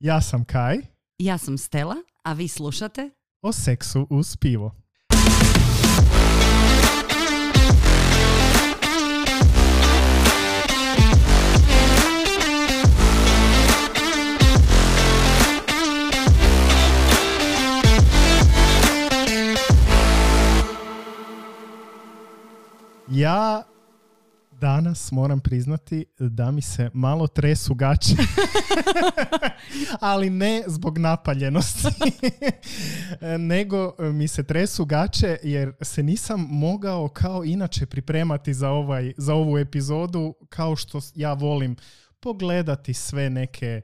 Ja sam Kaj, Ja sam Stela, a vi slušate o seksu uz pivo. Ja danas moram priznati da mi se malo tresu gače. Ali ne zbog napaljenosti. Nego mi se tresu gače jer se nisam mogao kao inače pripremati za, ovaj, za ovu epizodu kao što ja volim pogledati sve neke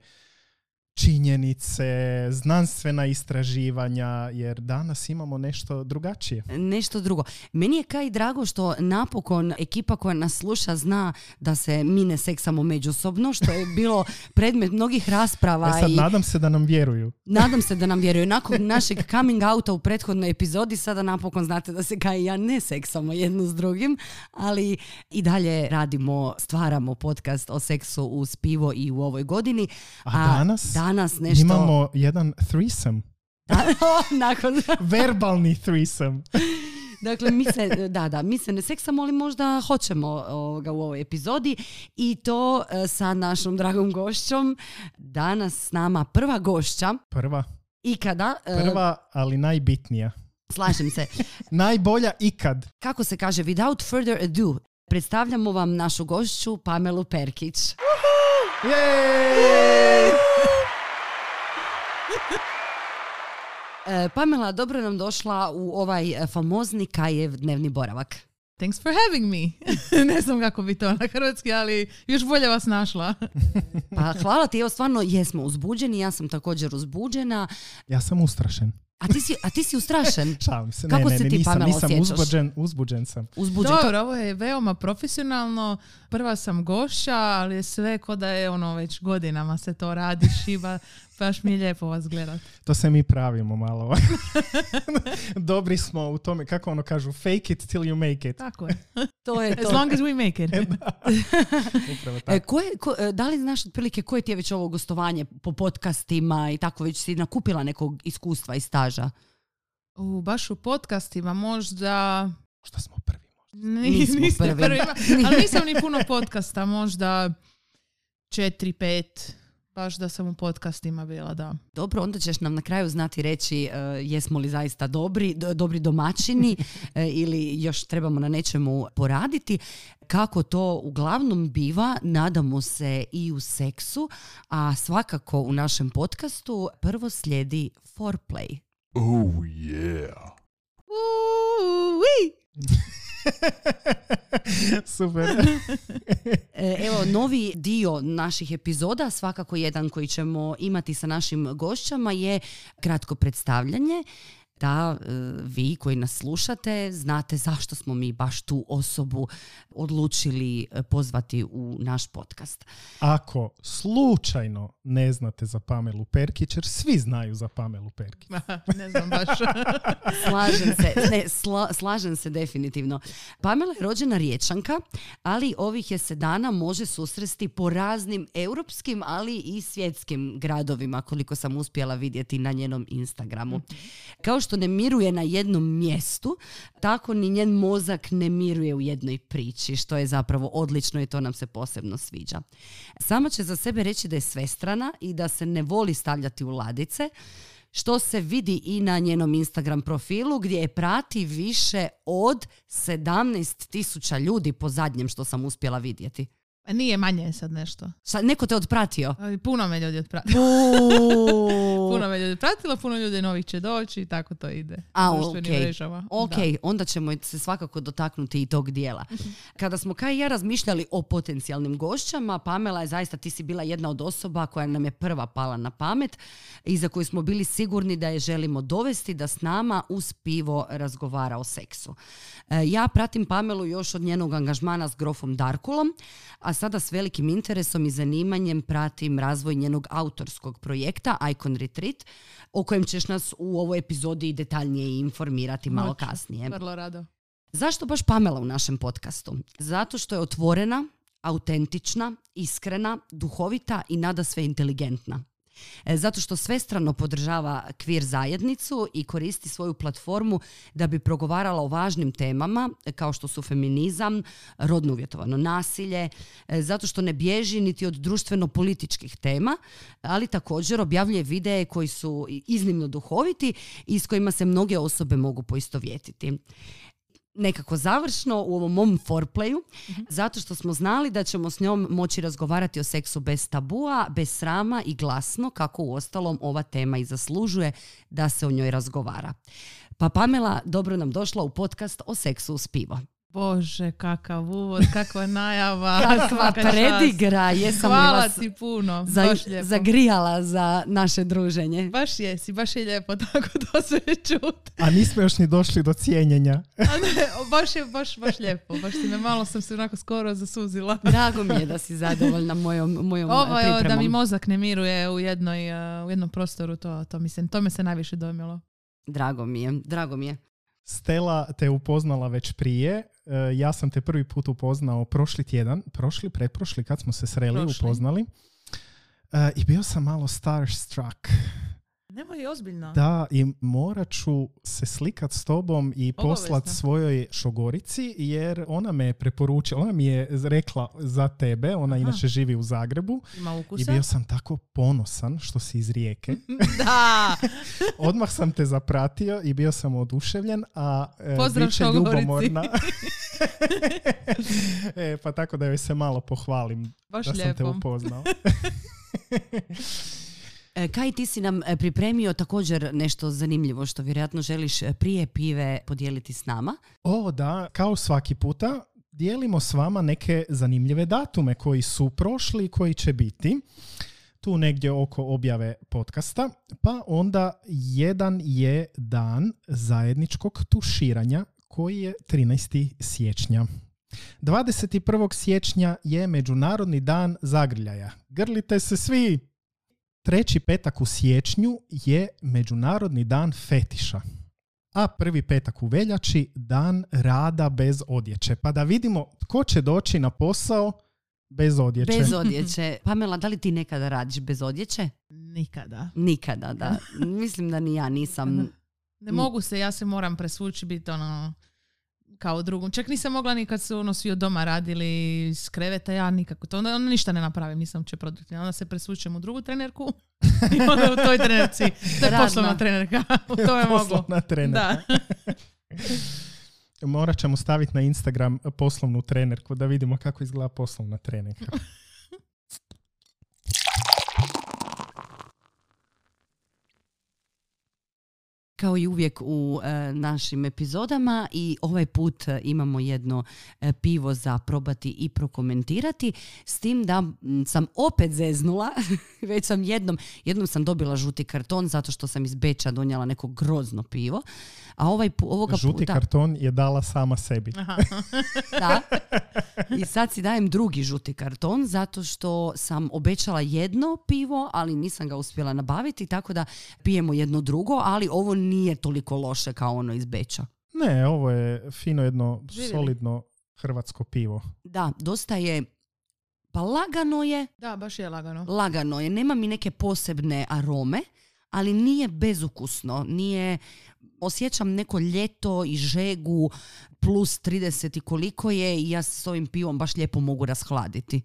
činjenice, znanstvena istraživanja, jer danas imamo nešto drugačije. nešto drugo. Meni je kaj drago što napokon ekipa koja nas sluša zna da se mi ne seksamo međusobno, što je bilo predmet mnogih rasprava. E sad, i nadam se da nam vjeruju. nadam se da nam vjeruju. Nakon našeg coming outa u prethodnoj epizodi sada napokon znate da se kaj i ja ne seksamo jedno s drugim, ali i dalje radimo, stvaramo podcast o seksu uz pivo i u ovoj godini. A danas danas nešto... imamo jedan threesome. Nakon... Verbalni threesome. Dakle, mi se, da, da, mi se ne seksamo, ali možda hoćemo ovoga, u ovoj epizodi i to e, sa našom dragom gošćom. Danas s nama prva gošća Prva, ikada. e, prva, ali najbitnija. slažem se. Najbolja ikad. Kako se kaže, without further ado, predstavljamo vam našu gošću Pamelu Perkić. Jej! E, Pamela, dobro nam došla u ovaj e, famozni Kajev dnevni boravak. Thanks for having me. ne znam kako bi to na hrvatski, ali još bolje vas našla. Pa hvala ti, evo stvarno jesmo uzbuđeni, ja sam također uzbuđena. Ja sam ustrašen. A ti si, a ti si ustrašen? Šalim se. Kako ne, ne, se ne, ti, nisam, Pamela, nisam osjećaš? uzbuđen, uzbuđen sam. Uzbuđen. Dobro, ovo je veoma profesionalno. Prva sam gošća, ali je sve ko da je ono već godinama se to radi, šiba. Baš mi je lijepo vas gledat. To se mi pravimo malo. Dobri smo u tome, kako ono kažu, fake it till you make it. Tako je. To je As to. long as we make it. Upravo E, tako. ko je- ko- e, da li znaš otprilike koje ti je već ovo gostovanje po podcastima i tako već si nakupila nekog iskustva i staža? U, baš u podcastima možda... Što smo prvi? Ni, Nismo niste prvi. prvima, ali nisam ni puno podcasta, možda četiri, pet. Baš da sam u podcastima bila, da. Dobro, onda ćeš nam na kraju znati reći e, jesmo li zaista dobri, do- dobri domaćini e, ili još trebamo na nečemu poraditi. Kako to uglavnom biva, nadamo se i u seksu, a svakako u našem podcastu prvo slijedi foreplay. Oh yeah. Uuu, Super. E, Evo, novi dio naših epizoda, svakako jedan koji ćemo imati sa našim gošćama je kratko predstavljanje da e, vi koji nas slušate znate zašto smo mi baš tu osobu odlučili e, pozvati u naš podcast. Ako slučajno ne znate za Pamelu Perkić, jer svi znaju za Pamelu Perkić. ne znam baš. Slažem se, ne, sla- slažem se definitivno. Pamela je rođena riječanka, ali ovih je se dana može susresti po raznim europskim, ali i svjetskim gradovima, koliko sam uspjela vidjeti na njenom Instagramu. Kao što ne miruje na jednom mjestu, tako ni njen mozak ne miruje u jednoj priči, što je zapravo odlično i to nam se posebno sviđa. Sama će za sebe reći da je svestrana i da se ne voli stavljati u ladice, što se vidi i na njenom Instagram profilu gdje je prati više od 17 tisuća ljudi po zadnjem što sam uspjela vidjeti. A Nije manje sad nešto. Šta, neko te odpratio? Puno me ljudi odpratilo. Puno me ljudi odpratilo, puno ljudi novih će doći i tako to ide. A, mrežama. Ok, Da. onda ćemo se svakako dotaknuti i tog dijela. Kada smo Kaj i ja razmišljali o potencijalnim gošćama, Pamela je zaista, ti si bila jedna od osoba koja nam je prva pala na pamet i za koju smo bili sigurni da je želimo dovesti da s nama uz pivo razgovara o seksu. E, Ja pratim Pamelu još od njenog angažmana s grofom Darkulom, a sada s velikim interesom i zanimanjem pratim razvoj njenog autorskog projekta Icon Retreat, o kojem ćeš nas u ovoj epizodi detaljnije informirati malo Hoću. kasnije. Vrlo rado. Zašto baš Pamela u našem podcastu? Zato što je otvorena, autentična, iskrena, duhovita i nada sve inteligentna. E, Zato što svestrano podržava kvir zajednicu i koristi svoju platformu da bi progovarala o važnim temama e, kao što su feminizam, rodno uvjetovano nasilje, e, zato što ne bježi niti od društveno-političkih tema, ali također objavljuje videe koji su iznimno duhoviti i s kojima se mnoge osobe mogu poistovjetiti nekako završno u ovom mom foreplayu, zato što smo znali da ćemo s njom moći razgovarati o seksu bez tabua, bez srama i glasno, kako u ostalom ova tema i zaslužuje da se o njoj razgovara. Pa Pamela, dobro nam došla u podcast o seksu uz pivo. Bože, kakav uvod, kakva najava. Kakva predigra, jesam li Hvala vas ti puno, za- baš lijepo. zagrijala za naše druženje. Baš jesi, baš je lijepo tako to sve čut. A nismo još ni došli do cijenjenja. A ne, baš je baš, baš lijepo. Baš si me malo sam se onako skoro zasuzila. Drago mi je da si zadovoljna mojom, mojom Ovo je da mi mozak ne miruje u, jednoj, u jednom prostoru, to, to, mi se, to me se najviše dojmilo. Drago mi je, drago mi je. Stella te upoznala već prije. E, ja sam te prvi put upoznao prošli tjedan, prošli, pretprošli, kad smo se sreli, Prošli. upoznali. E, I bio sam malo starstruck. Nemoj ozbiljno. Da, i morat ću se slikat s tobom i poslat svojoj šogorici, jer ona me je preporučila, ona mi je rekla za tebe, ona Aha. inače živi u Zagrebu Ima i bio sam tako ponosan što si iz Rijeke. da! Odmah sam te zapratio i bio sam oduševljen, a e, Pozdrav bit će šogorici. ljubomorna. e, pa tako da joj se malo pohvalim Baš da sam te upoznao. E, Kaj, ti si nam e, pripremio također nešto zanimljivo što vjerojatno želiš e, prije pive podijeliti s nama. O da, kao svaki puta, dijelimo s vama neke zanimljive datume koji su prošli i koji će biti tu negdje oko objave podcasta, pa onda jedan je dan zajedničkog tuširanja koji je 13. siječnja. 21. siječnja je Međunarodni dan zagrljaja. Grlite se svi! Treći petak u siječnju je Međunarodni dan fetiša a prvi petak u veljači dan rada bez odjeće. Pa da vidimo tko će doći na posao bez odjeće. Bez odjeće. Pamela, da li ti nekada radiš bez odjeće? Nikada. Nikada, da. Mislim da ni ja nisam. Ne mogu se, ja se moram presvući biti ono kao drugom. Čak nisam mogla ni kad su ono svi od doma radili iz kreveta, ja nikako to, onda, onda ništa ne napravim, nisam će produktivna. Onda se presvučem u drugu trenerku i onda u toj trenerci, to je Radna. poslovna trenerka, u tome mogu. Poslovna trenerka. Da. Morat ćemo staviti na Instagram poslovnu trenerku da vidimo kako izgleda poslovna trenerka. Kao i uvijek u e, našim epizodama i ovaj put e, imamo jedno e, pivo za probati i prokomentirati s tim da m, sam opet zeznula, već sam jednom, jednom sam dobila žuti karton zato što sam iz Beča donijela neko grozno pivo, a ovaj, pu- ovoga Žuti puta... karton je dala sama sebi. Aha. Da. I sad si dajem drugi žuti karton zato što sam obećala jedno pivo, ali nisam ga uspjela nabaviti, tako da pijemo jedno drugo, ali ovo nije toliko loše kao ono iz Beča. Ne, ovo je fino jedno Živjeli. solidno hrvatsko pivo. Da, dosta je, pa lagano je, Da, baš je lagano. lagano je, nema mi neke posebne arome, ali nije bezukusno, nije, osjećam neko ljeto i žegu plus 30 i koliko je i ja se s ovim pivom baš lijepo mogu rashladiti.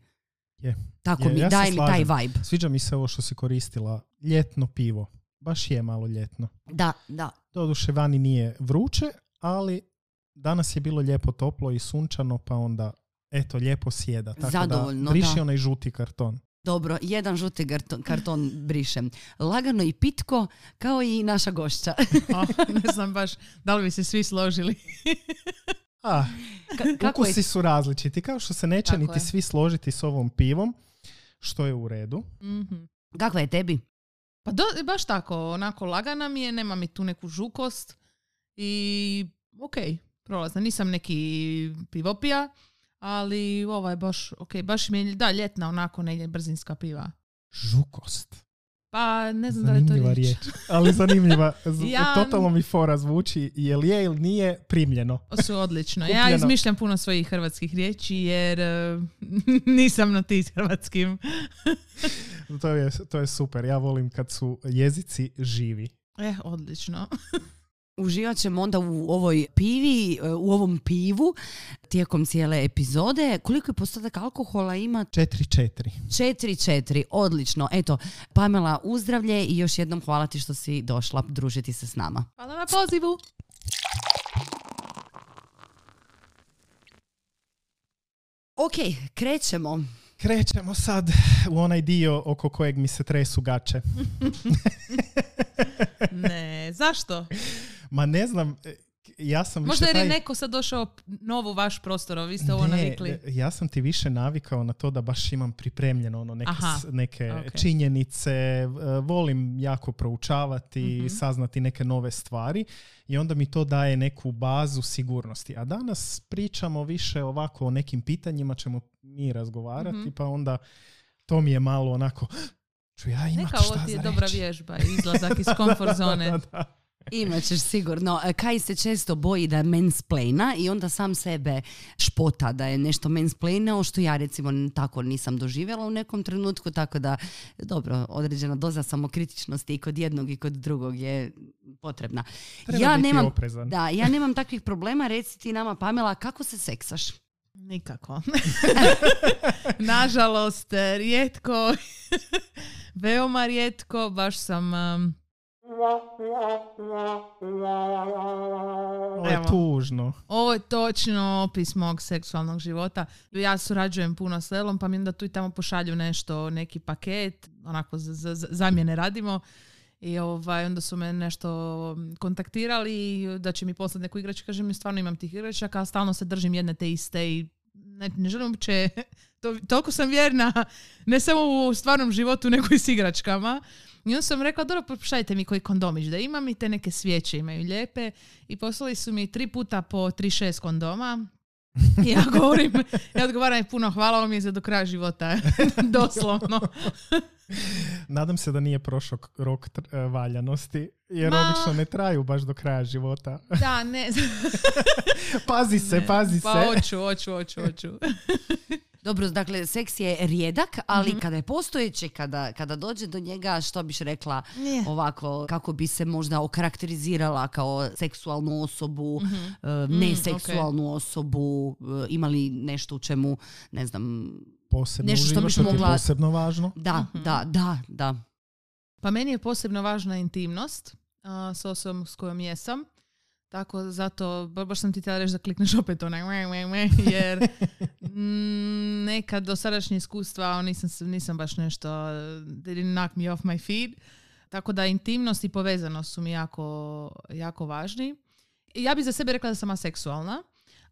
Je. Tako Je, mi, ja se daje mi taj vibe. Sviđa mi se ovo što si koristila. Ljetno pivo. Baš je malo ljetno. Da, da. Doduše vani nije vruće, ali danas je bilo lijepo toplo i sunčano, pa onda eto, lijepo sjeda. Tako Zadovoljno, da briši da. onaj žuti karton. Dobro, jedan žuti karton, karton brišem. Lagano i pitko, kao i naša gošća. A, ne znam baš da li bi se svi složili. A, Ka- je? ukusi su različiti, kao što se neće Tako niti je. svi složiti s ovom pivom, što je u redu. Mhm. Kakva je tebi? Pa do, baš tako, onako lagana mi je, nema mi tu neku žukost i ok, prolazna. Nisam neki pivopija, ali ova je baš ok, baš mi je, da, ljetna onako negdje brzinska piva. Žukost. Pa ne znam da li je to Zanimljiva riječ. riječ. Ali zanimljiva. Z- Ja- Totalno mi fora zvuči. Jel je ili nije primljeno? Su odlično. Ja izmišljam puno svojih hrvatskih riječi jer eh, nisam na ti s hrvatskim. To je, to je super. Ja volim kad su jezici živi. E, odlično. Uživat ćemo onda u ovoj pivi, u ovom pivu tijekom cijele epizode. Koliko je postotak alkohola ima? 4-4. 4-4, odlično. Eto, Pamela, uzdravlje i još jednom hvala ti što si došla družiti se s nama. Hvala na pozivu. Ok, krećemo. Krećemo sad u onaj dio oko kojeg mi se tresu gače. Ne, zašto? Ma ne znam, e, ja sam Možda više jer je taj... neko sad došao novo vaš prostor, a vi ste ovo Ne, navikli. ja sam ti više navikao na to da baš imam pripremljeno ono neke, Aha, s- neke ok. činjenice, e, volim jako proučavati, Mhm. saznati neke nove stvari i onda mi to daje neku bazu sigurnosti. A danas pričamo više ovako o nekim pitanjima ćemo mi razgovarati, Mhm. pa onda to mi je malo onako ću ja imat Neka šta ovo ti je za dobra reći. vježba i izlazak iz comfort zone. Da, da. Imaćeš sigurno. E, Kaj se često boji da je mansplaina i onda sam sebe špota da je nešto mansplainao, što ja recimo tako nisam doživjela u nekom trenutku, tako da dobro, određena doza samokritičnosti i kod jednog i kod drugog je potrebna. Treba ja biti nemam, oprezan. da, ja nemam takvih problema, reci ti nama Pamela, kako se seksaš? Nikako. Nažalost, eh, rijetko, veoma rijetko, baš sam... um, Ovo je Evo. tužno. Ovo je točno opis mog seksualnog života. Ja surađujem puno s Lelom, pa mi onda tu i tamo pošalju nešto, neki paket, onako za, za- za- zamjene radimo. I ovaj, onda su me nešto kontaktirali da će mi poslati neku igračku. Kažem stvarno imam tih igračaka, stalno se držim jedne te iste i ne, ne želim uopće, to, toliko sam vjerna, ne samo u stvarnom životu, nego i s igračkama. I onda sam rekla, dobro, pošaljite mi koji kondomić da imam i te neke svijeće imaju lijepe. I poslali su mi tri puta po 3-6 kondoma. I ja govorim, ja odgovaram puno hvala vam je za do kraja života. Doslovno. Nadam se da nije prošao rok tr- e, valjanosti, jer Ma. obično ne traju baš do kraja života. Da, ne. pazi se, ne. pazi Pa se. hoću, hoću, hoću, hoću. Dobro, dakle, seks je rijedak, ali Mhm. kada je postojeći, kada, kada dođe do njega, što biš rekla Nije. ovako, kako bi se možda okarakterizirala kao seksualnu osobu, Mhm. e, neseksualnu osobu, e, imali nešto u čemu, ne znam, Posebno Nešto što uživaš, što ti je mogla- posebno važno. da, Mhm. da, da, da. Pa meni je posebno važna intimnost a, s osobom s kojom jesam. Tako, zato, ba- baš sam ti htjela reći da klikneš opet onaj me, me, me, jer mm, neka dosadašnja iskustva nisam, nisam baš nešto, they didn't knock me off my feet. Tako da intimnost i povezanost su mi jako, jako važni. Ja bi za sebe rekla da sam aseksualna,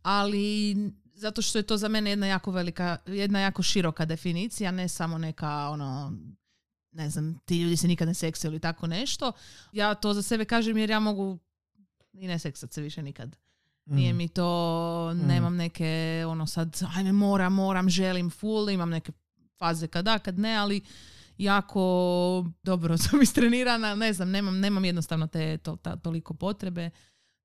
ali zato što je to za mene jedna jako velika, jedna jako široka definicija, ne samo neka ono ne znam, ti ljudi se nikad ne seksaju ili tako nešto. Ja to za sebe kažem jer ja mogu i ne seksat se više nikad. Nije Mm. mi to, nemam neke, ono sad, ajme moram, moram, želim, full, imam neke faze kad da, kad ne, ali jako dobro sam istrenirana, ne znam, nemam, nemam jednostavno te to, ta, toliko potrebe.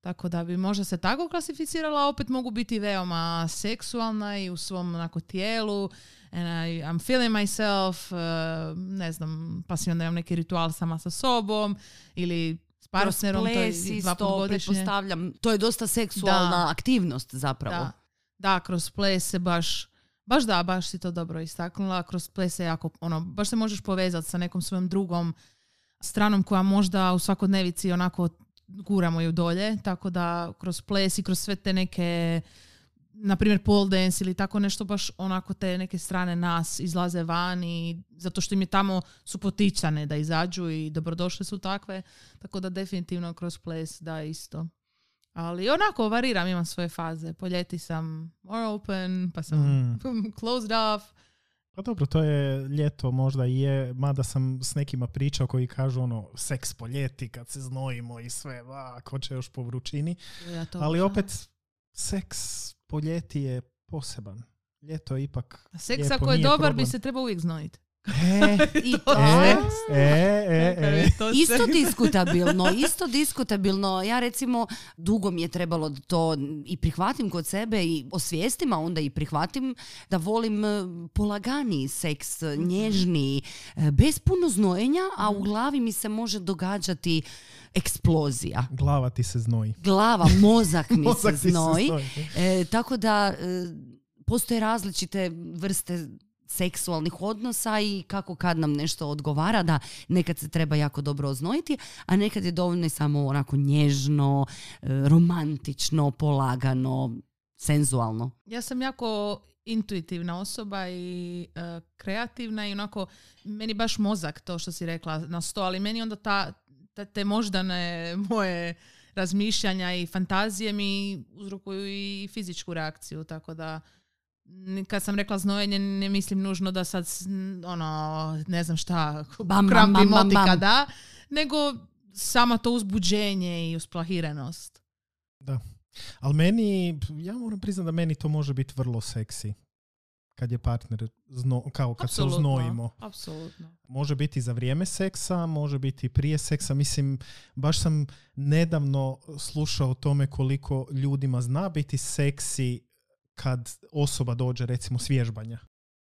Tako da bi možda se tako klasificirala, opet mogu biti veoma seksualna i u svom onako tijelu. And I, I'm feeling myself, uh, ne znam, pa si onda imam neki ritual sama sa sobom ili s partnerom, to je ples dva isto, pretpostavljam. To je dosta seksualna Da. aktivnost zapravo. Da, da, kroz ples se baš, baš da, baš si to dobro istaknula, kroz ples se jako, ono, baš se možeš povezati sa nekom svojom drugom stranom koja možda u svakodnevici onako guramo ju dolje, tako da kroz ples i kroz sve te neke na primjer pole dance ili tako nešto baš onako te neke strane nas izlaze van i zato što im je tamo su poticane da izađu i dobrodošle su takve, tako da definitivno kroz ples da isto. Ali onako variram, imam svoje faze. Po ljeti sam more open, pa sam Mm. closed off. Pa dobro, to je ljeto možda i je, mada sam s nekima pričao koji kažu ono, seks po ljeti kad se znojimo i sve, va, ko će još po vrućini. Ja to Ali opet, seks po ljeti je poseban. Ljeto je ipak Seks lijepo, ako je dobar bi problem. se trebao uvijek znojiti. E, I to, e, e, e, e. To Isto diskutabilno, isto diskutabilno. Ja recimo dugo mi je trebalo da to i prihvatim kod sebe i osvijestim, a onda i prihvatim da volim polaganiji seks, nježniji, e, bez puno znojenja, a u glavi mi se može događati eksplozija. Glava ti se znoji. Glava, mozak mi Mozak se ti se znoji. znoji. E, tako da e, postoje različite vrste seksualnih odnosa i kako kad nam nešto odgovara da nekad se treba jako dobro oznojiti, a nekad je dovoljno samo onako nježno, e, romantično, polagano, senzualno. Ja sam jako intuitivna osoba i e, kreativna i onako, meni baš mozak to što si rekla na sto, ali meni onda ta, ta- te moždane moje razmišljanja i fantazije mi uzrokuju i fizičku reakciju, tako da kad sam rekla znojenje, ne mislim nužno da sad, ono, ne znam šta, Bam, krampi bam, bam, motika, bam. da, nego samo to uzbuđenje i usplahirenost. Da. Ali meni, ja moram priznati da meni to može biti vrlo seksi. Kad je partner, zno, kao kad se uznojimo. Apsolutno. Može biti za vrijeme seksa, može biti prije seksa. Mislim, baš sam nedavno slušao o tome koliko ljudima zna biti seksi kad osoba dođe recimo s vježbanja.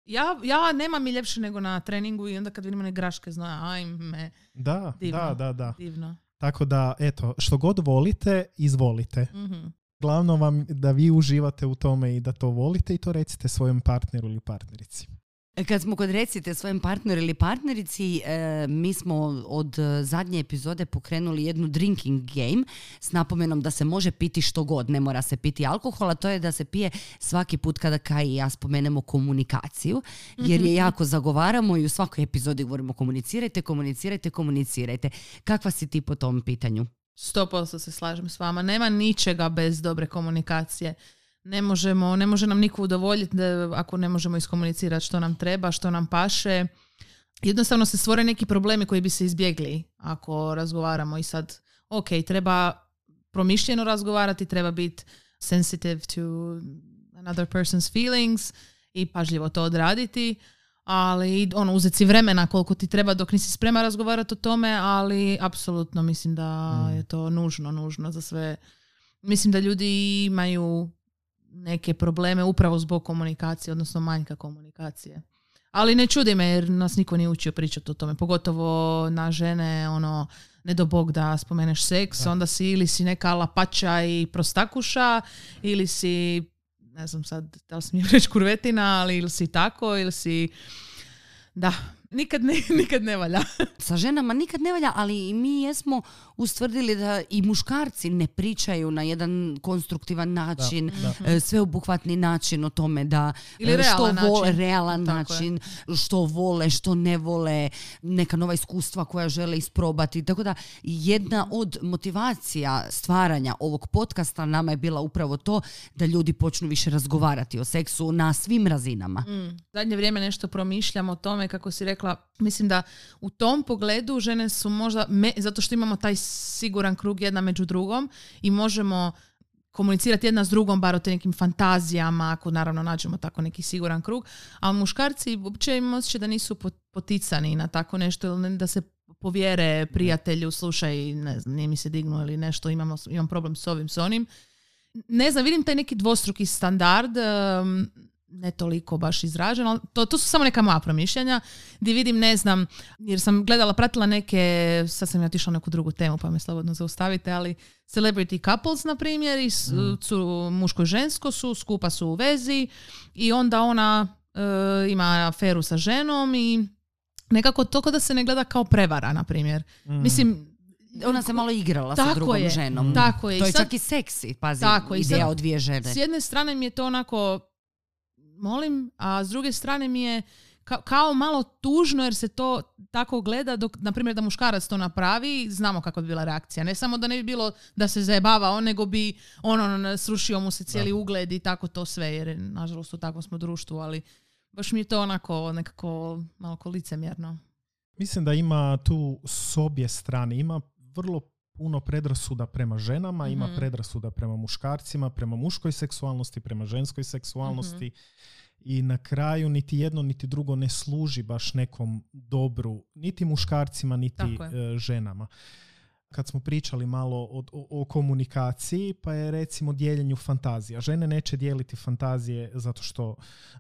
Ja, ja nemam mi ljepše nego na treningu i onda kad vidim one graške znoja, ajme, Da, Divno. da, da, da. divno. Tako da, eto, što god volite, izvolite. Mhm. Glavno vam da vi uživate u tome i da to volite i to recite svojem partneru ili partnerici. Kad smo kod recite svojem partneru ili partnerici, e, mi smo od e, zadnje epizode pokrenuli jednu drinking game s napomenom da se može piti što god, ne mora se piti alkohol, a to je da se pije svaki put kada Kaj i ja spomenemo komunikaciju, jer je jako zagovaramo i u svakoj epizodi govorimo komunicirajte, komunicirajte, komunicirajte. Kakva si ti po tom pitanju? Sto posto se slažem s vama. Nema ničega bez dobre komunikacije. Ne možemo, ne može nam niko udovoljiti da, ako ne možemo iskomunicirati što nam treba, što nam paše. Jednostavno se stvore neki problemi koji bi se izbjegli ako razgovaramo i sad, ok, treba promišljeno razgovarati, treba biti sensitive to another person's feelings i pažljivo to odraditi, ali ono, uzeti si vremena koliko ti treba dok nisi sprema razgovarati o tome, ali apsolutno mislim da Mm. je to nužno, nužno za sve. Mislim da ljudi imaju neke probleme upravo zbog komunikacije, odnosno manjka komunikacije. Ali ne čudi me jer nas niko nije učio pričati o tome, pogotovo na žene, ono, ne do bog da spomeneš seks, Da. onda si ili si neka lapača i prostakuša, ili si, ne znam sad, da li smijem reći kurvetina, ali ili si tako, ili si, da, nikad ne, nikad ne valja. Sa ženama nikad ne valja, ali i mi jesmo ustvrdili da i muškarci ne pričaju na jedan konstruktivan način, da. e, sveobuhvatni način o tome da Ili e, što realan vole, način. realan Tako je. način, što vole, što ne vole, neka nova iskustva koja žele isprobati. Tako da jedna od motivacija stvaranja ovog podcasta nama je bila upravo to da ljudi počnu više razgovarati o seksu na svim razinama. Mm. Zadnje vrijeme nešto promišljam o tome, kako si rekla, mislim da u tom pogledu žene su možda, me, zato što imamo taj siguran krug jedna među drugom i možemo komunicirati jedna s drugom, bar o te nekim fantazijama, ako naravno nađemo tako neki siguran krug, a muškarci uopće imam osjećaj da nisu pot- poticani na tako nešto ili da se povjere prijatelju, slušaj, ne znam, nije mi se dignuo ili nešto, imamo, imam problem s ovim, s onim. Ne znam, vidim taj neki dvostruki standard, em, ne toliko baš izražen, ali to, to su samo neka moja promišljanja, gdje vidim, ne znam, jer sam gledala, pratila neke, sad sam ja otišla na neku drugu temu, pa me slobodno zaustavite, ali celebrity couples, na primjer, i s- su muško i žensko su, skupa su u vezi i onda ona e, ima aferu sa ženom i nekako to kao da se ne gleda kao prevara, na primjer. Mm. Mislim, Ona se malo igrala sa Tako drugom je. ženom. Tako je. To je sad- čak i seksi, pazi, Tako, i sad- ideja o dvije žene. S jedne strane mi je to onako, molim, a s druge strane mi je ka- kao malo tužno jer se to tako gleda dok, na primjer, da muškarac to napravi, znamo kakva bi bila reakcija. Ne samo da ne bi bilo da se zajebava on, nego bi ono, srušio mu se cijeli ugled i tako to sve, jer nažalost u takvom smo društvu, ali baš mi je to onako nekako malo licemjerno. Mislim da ima tu s obje strane. Ima vrlo puno predrasuda prema ženama, ima Mhm. predrasuda prema muškarcima, prema muškoj seksualnosti, prema ženskoj seksualnosti. i na kraju niti jedno niti drugo ne služi baš nekom dobru niti muškarcima niti e, ženama kad smo pričali malo o, o, o komunikaciji, pa je recimo dijeljenju fantazija. Žene neće dijeliti fantazije zato što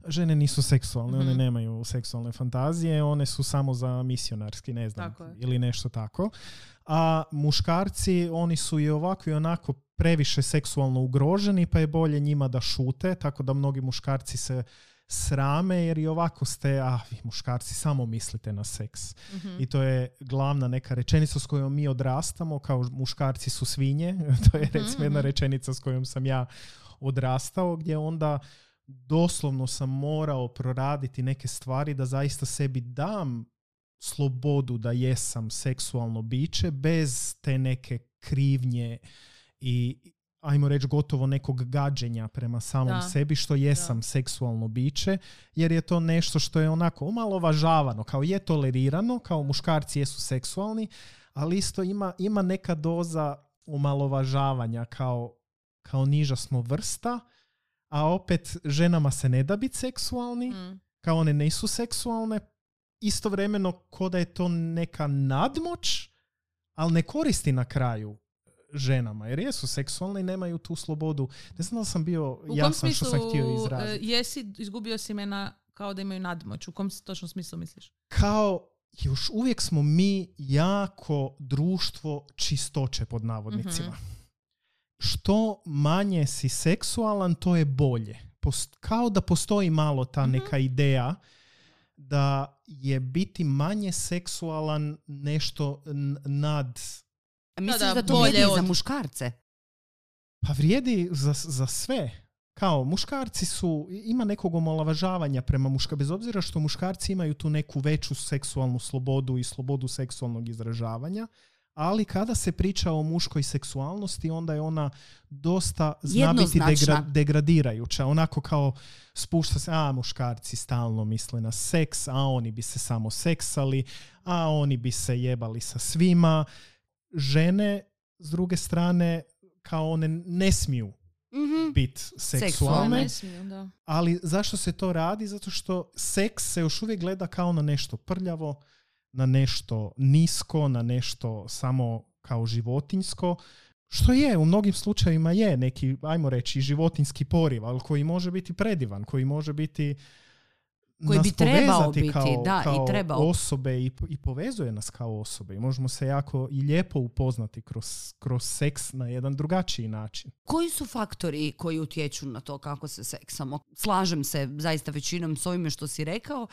žene nisu seksualne, one Mhm. nemaju seksualne fantazije, one su samo za misionarski, ne znam, Tako ili nešto tako. A muškarci, oni su i ovako i onako previše seksualno ugroženi, pa je bolje njima da šute, tako da mnogi muškarci se srame jer i ovako ste, a vi muškarci samo mislite na seks. Mhm. I to je glavna neka rečenica s kojom mi odrastamo, kao muškarci su svinje. to je recimo jedna mhm. rečenica s kojom sam ja odrastao, gdje onda doslovno sam morao proraditi neke stvari da zaista sebi dam slobodu da jesam seksualno biće bez te neke krivnje i ajmo reći gotovo nekog gađenja prema samom Da. sebi što jesam seksualno biće jer je to nešto što je onako omalovažavano kao je tolerirano kao muškarci jesu seksualni ali isto ima, ima neka doza omalovažavanja kao, kao niža smo vrsta a opet ženama se ne da biti seksualni Mm. kao one nisu seksualne, istovremeno ko da je to neka nadmoć, ali ne koristi na kraju ženama, jer jesu seksualne i nemaju tu slobodu. Ne znam da sam bio U jasan smislu što sam htio e, izraziti. jesi, izgubio si me na kao da imaju nadmoć? U kom točno smislu misliš? Kao još uvijek smo mi jako društvo čistoće pod navodnicima. Mhm. Što manje si seksualan, to je bolje. Post- kao da postoji malo ta Mhm. neka ideja da je biti manje seksualan nešto n- nad Misliš da, da, to bolje vrijedi od- za muškarce? Pa vrijedi za, za sve. Kao muškarci su, ima nekog omalovažavanja prema muška, bez obzira što muškarci imaju tu neku veću seksualnu slobodu i slobodu seksualnog izražavanja, ali kada se priča o muškoj seksualnosti, onda je ona dosta zna biti degra- degradirajuća. Onako kao spušta se, a muškarci stalno misle na seks, a oni bi se samo seksali, a oni bi se jebali sa svima. Žene, s druge strane, kao one ne smiju Mhm. biti Seksualne. seksualne, Ne smiju, da. ali zašto se to radi? Zato što seks se još uvijek gleda kao na nešto prljavo, na nešto nisko, na nešto samo kao životinjsko, što je, u mnogim slučajevima je neki, ajmo reći, životinski poriv, ali koji može biti predivan, koji može biti Koji bi trebao biti, kao, da, i kao trebao. osobe i, i povezuje nas kao osobe i možemo se jako i lijepo upoznati kroz, kroz seks na jedan drugačiji način. Koji su faktori koji utječu na to kako se seksamo? Slažem se zaista većinom s ovime što si rekao.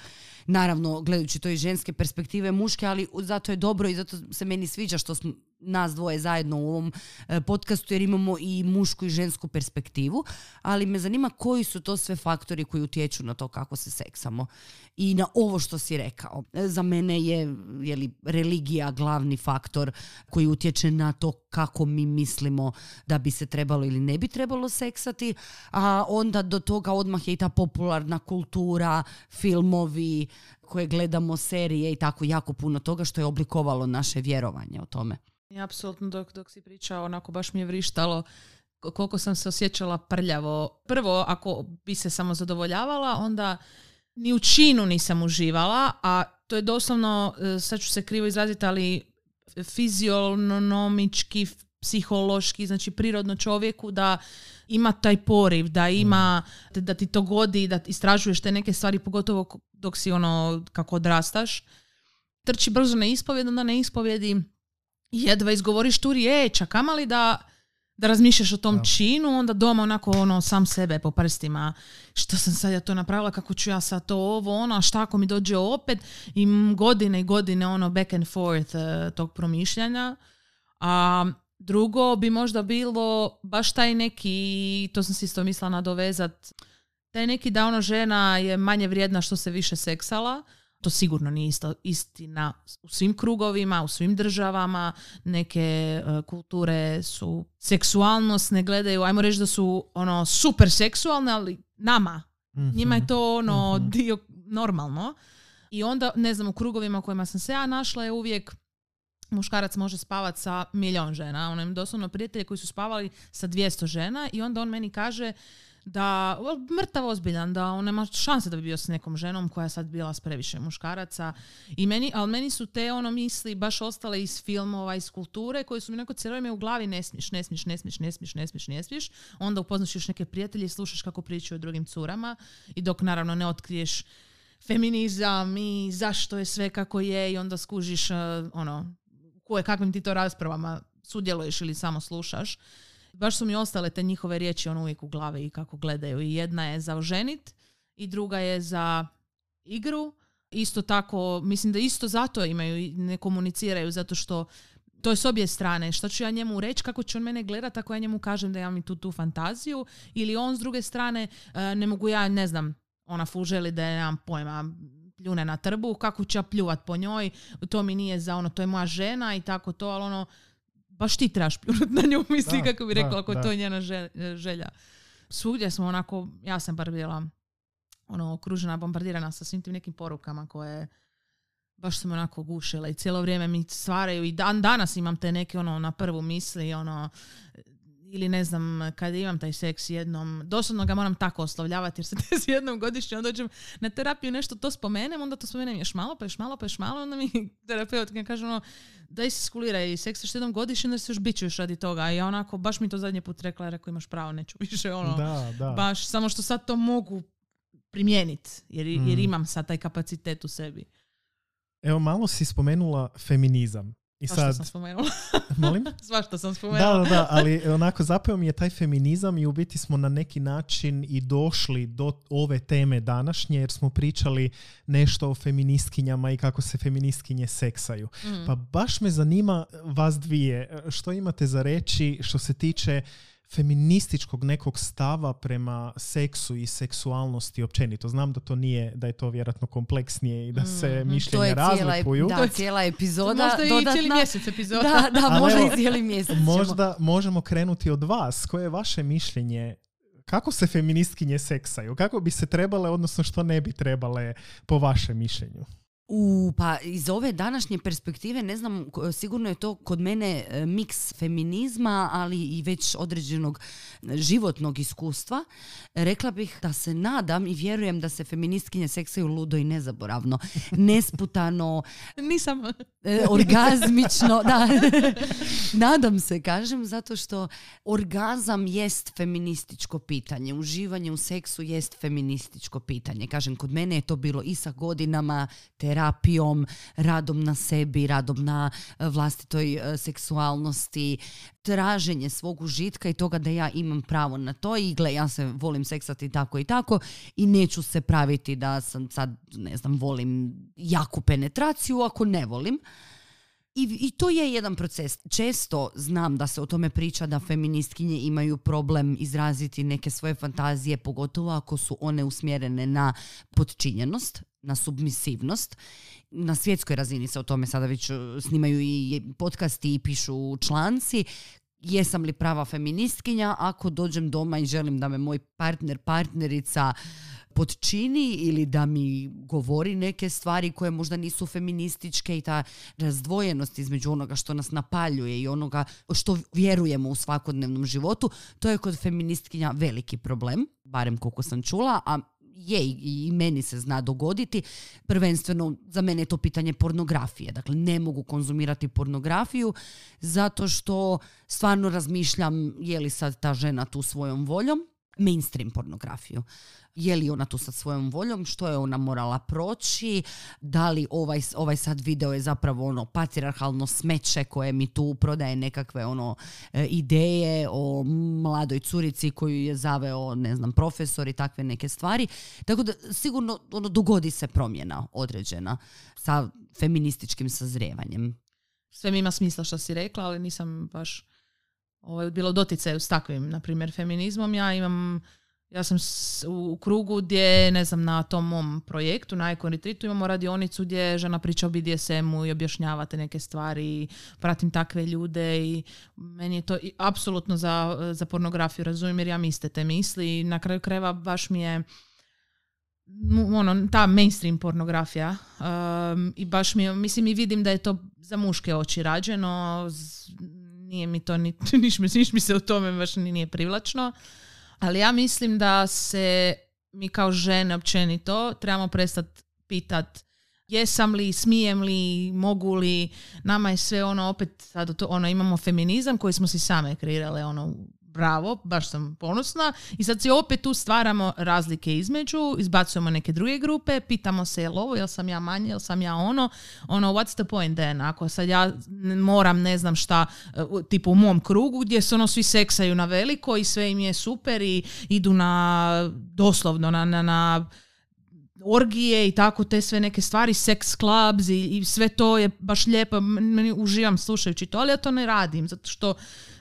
Naravno, gledajući to iz ženske perspektive muške, ali zato je dobro i zato se meni sviđa što smo nas dvoje zajedno u ovom e, podcastu jer imamo i mušku i žensku perspektivu, ali me zanima koji su to sve faktori koji utječu na to kako se seksamo i na ovo što si rekao. E, Za mene je, je li religija glavni faktor koji utječe na to kako mi mislimo da bi se trebalo ili ne bi trebalo seksati, a onda do toga odmah je i ta popularna kultura, filmovi koje gledamo, serije i tako jako puno toga što je oblikovalo naše vjerovanje o tome. Apsolutno dok, dok si pričao, onako baš mi je vrištalo koliko sam se osjećala prljavo. Prvo, ako bi se samo zadovoljavala, onda ni u činu nisam uživala, a to je doslovno, e, sad ću se krivo izraziti, ali fizionomički, psihološki, znači prirodno čovjeku da ima taj poriv, da ima, da, ti to godi, da istražuješ te neke stvari, pogotovo dok si ono, kako odrastaš. Trči brzo na ispovjed, onda na ispovjedi jedva izgovoriš tu riječ, a kamali da, da razmišljaš o tom Da. činu, onda doma onako ono sam sebe po prstima, što sam sad ja to napravila, kako ću ja sad to ovo, ono, a šta ako mi dođe opet i godine i godine ono back and forth eh, tog promišljanja. A drugo bi možda bilo baš taj neki, to sam si isto mislila nadovezat, taj neki da ono žena je manje vrijedna što se više seksala, to sigurno nije isto, istina u svim krugovima, u svim državama. Neke e, kulture su seksualnost, ne gledaju, ajmo reći da su ono super seksualne, ali nama, njima je to ono Mhm. dio normalno. I onda, ne znam, u krugovima u kojima sam se ja našla je uvijek muškarac može spavati sa milion žena. Ono, imam doslovno prijatelje koji su spavali sa 200 žena i onda on meni kaže da mrtav ozbiljan, da on nema šanse da bi bio s nekom ženom koja je sad bila s previše muškaraca. I meni, ali meni su te ono misli baš ostale iz filmova, iz kulture koje su mi neko cijelo u glavi ne smiješ, ne smiješ, ne smiješ, ne smiješ, ne smiješ, ne smiješ. Onda upoznaš još neke prijatelje i slušaš kako pričaju o drugim curama i dok naravno ne otkriješ feminizam i zašto je sve kako je i onda skužiš uh, ono, koje, kakvim ti to raspravama sudjeluješ ili samo slušaš. Baš su mi ostale te njihove riječi ono uvijek u glavi i kako gledaju. I jedna je za oženit i druga je za igru. Isto tako, mislim da isto zato imaju, ne komuniciraju, zato što to je s obje strane. Što ću ja njemu reći, kako će on mene gledati ako ja njemu kažem da imam i tu, tu fantaziju. Ili on s druge strane, e, ne mogu ja, ne znam, ona fuželi da ja nemam pojma, pljune na trbu, kako ću ja pljuvat po njoj, to mi nije za ono, to je moja žena i tako to, ali ono, baš ti trebaš pljunut na nju, misli, kako bi rekla, ako to je njena želja. Svugdje smo onako, ja sam bar bila ono, okružena, bombardirana sa svim tim nekim porukama koje baš sam onako gušila i cijelo vrijeme mi stvaraju i dan danas imam te neke ono na prvu misli ono ili ne znam, kada imam taj seks jednom, doslovno ga moram tako oslovljavati jer se desi jednom godišnje, onda dođem na terapiju nešto to spomenem, onda to spomenem još malo, pa još malo, pa još malo, onda mi terapeut kaže ono, daj se skuliraj, seks još jednom godišnje, onda se još bićuješ radi toga. I ja onako, baš mi to zadnji put rekla, rekao imaš pravo, neću više ono, da, da. baš, samo što sad to mogu primijeniti, jer, jer mm. imam sad taj kapacitet u sebi. Evo, malo si spomenula feminizam. I sad, sam spomenula. Molim? Svašta sam spomenula. Da, da, da, ali onako zapeo mi je taj feminizam i u biti smo na neki način i došli do ove teme današnje jer smo pričali nešto o feministkinjama i kako se feministkinje seksaju. Mm. Pa baš me zanima vas dvije, što imate za reći što se tiče feminističkog nekog stava prema seksu i seksualnosti općenito. Znam da to nije, da je to vjerojatno kompleksnije i da se mm, mišljenja razlikuju. da, cijela epizoda. Možda i cijeli mjesec epizoda. Da, da, možda i cijeli mjesec. Možda možemo krenuti od vas. Koje je vaše mišljenje kako se feministkinje seksaju? Kako bi se trebale, odnosno što ne bi trebale po vašem mišljenju? U, pa iz ove današnje perspektive, ne znam, sigurno je to kod mene e, miks feminizma, ali i već određenog životnog iskustva. Rekla bih da se nadam i vjerujem da se feministkinje seksaju ludo i nezaboravno. Nesputano. Nisam. E, orgazmično. Da. nadam se, kažem, zato što orgazam jest feminističko pitanje. Uživanje u seksu jest feminističko pitanje. Kažem, kod mene je to bilo i sa godinama, te terapijom, radom na sebi, radom na e, vlastitoj e, seksualnosti, traženje svog užitka i toga da ja imam pravo na to i gle, ja se volim seksati tako i tako i neću se praviti da sam sad, ne znam, volim jaku penetraciju ako ne volim. I, I to je jedan proces. Često znam da se o tome priča da feministkinje imaju problem izraziti neke svoje fantazije, pogotovo ako su one usmjerene na podčinjenost, na submisivnost. Na svjetskoj razini se o tome sada već e, snimaju i podcasti i pišu članci. Jesam li prava feministkinja ako dođem doma i želim da me moj partner, partnerica podčini ili da mi govori neke stvari koje možda nisu feminističke i ta razdvojenost između onoga što nas napaljuje i onoga što vjerujemo u svakodnevnom životu, to je kod feministkinja veliki problem, barem koliko sam čula, a je i meni se zna dogoditi. Prvenstveno za mene je to pitanje pornografije. Dakle, ne mogu konzumirati pornografiju zato što stvarno razmišljam je li sad ta žena tu svojom voljom mainstream pornografiju je li ona tu sa svojom voljom, što je ona morala proći, da li ovaj, ovaj sad video je zapravo ono patriarhalno smeće koje mi tu prodaje nekakve ono e, ideje o mladoj curici koju je zaveo, ne znam, profesor i takve neke stvari. Tako da sigurno ono dogodi se promjena određena sa feminističkim sazrijevanjem. Sve mi ima smisla što si rekla, ali nisam baš ovaj, bilo doticaju s takvim, na primjer, feminizmom. Ja imam ja sam u krugu gdje, ne znam, na tom mom projektu, na Icon Retreatu imamo radionicu gdje žena priča o BDSM-u i objašnjavate neke stvari i pratim takve ljude i meni je to apsolutno za, za pornografiju, razumijem jer ja iste te misli i na kraju krajeva baš mi je ono, ta mainstream pornografija um, i baš mi je, mislim i vidim da je to za muške oči rađeno, nije mi to, ni, niš, niš mi se u tome baš nije privlačno Ali ja mislim da se mi kao žene općenito trebamo prestati pitat jesam li, smijem li, mogu li, nama je sve ono opet, sad to, ono imamo feminizam koji smo si same kreirale, ono bravo, baš sam ponosna. I sad si opet tu stvaramo razlike između, izbacujemo neke druge grupe, pitamo se jel ovo, jel sam ja manje, jel sam ja ono, ono what's the point then, ako sad ja moram ne znam šta, e, tipu u mom krugu gdje se ono svi seksaju na veliko i sve im je super i idu na doslovno na, na, na orgije i tako te sve neke stvari, sex clubs i, i sve to je baš lijepo, meni uživam slušajući to, ali ja to ne radim zato što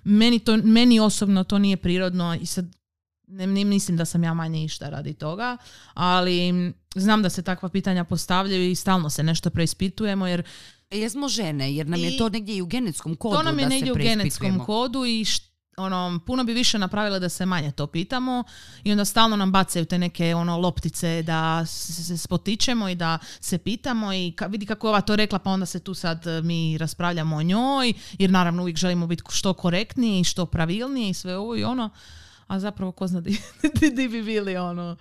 meni, to, meni osobno to nije prirodno i sad ne, ne mislim da sam ja manje išta radi toga, ali znam da se takva pitanja postavljaju i stalno se nešto preispitujemo jer Jesmo žene, jer nam je to negdje i u genetskom kodu to nam je da se negdje u genetskom kodu i št- ono, puno bi više napravile da se manje to pitamo i onda stalno nam bacaju te neke ono loptice da se spotičemo i da se pitamo i ka, vidi kako je ova to rekla pa onda se tu sad e, mi raspravljamo o njoj jer naravno uvijek želimo biti što korektniji i što pravilniji i sve ovo i ono a zapravo ko zna di, di, di bi bili ono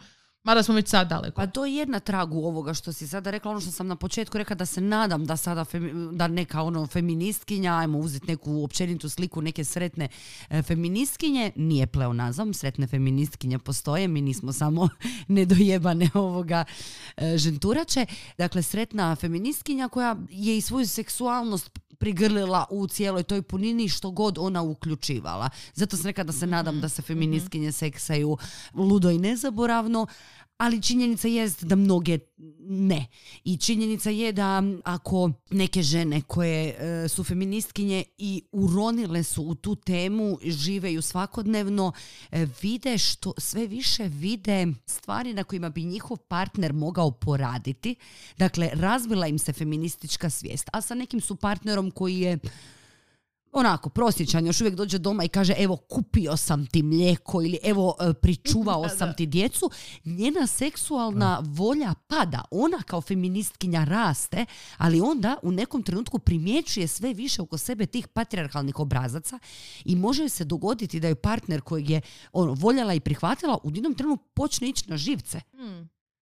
mada smo već sad daleko Pa to je jedna tragu ovoga što si sada rekla, ono što sam na početku rekla da se nadam da sada femi- da neka ono feministkinja, ajmo uzeti neku općenitu sliku neke sretne e, feministkinje, nije pleonazam, sretne feministkinje postoje, mi nismo samo nedojebane ovoga e, ženturače. Dakle, sretna feministkinja koja je i svoju seksualnost prigrlila u cijeloj toj punini što god ona uključivala. Zato sam rekla da se nadam da se feministkinje seksaju ludo i nezaboravno, ali činjenica jest da mnoge ne. I činjenica je da ako neke žene koje e, su feministkinje i uronile su u tu temu, žive ju svakodnevno, e, vide što sve više vide stvari na kojima bi njihov partner mogao poraditi. Dakle, razvila im se feministička svijest, a sa nekim su partnerom koji je onako prosječan, još uvijek dođe doma i kaže evo kupio sam ti mlijeko ili evo e, pričuvao sam ti djecu, njena seksualna volja pada. Ona kao feministkinja raste, ali onda u nekom trenutku primjećuje sve više oko sebe tih patrijarhalnih obrazaca i može se dogoditi da je partner kojeg je ono, voljela i prihvatila u jednom trenutku počne ići na živce.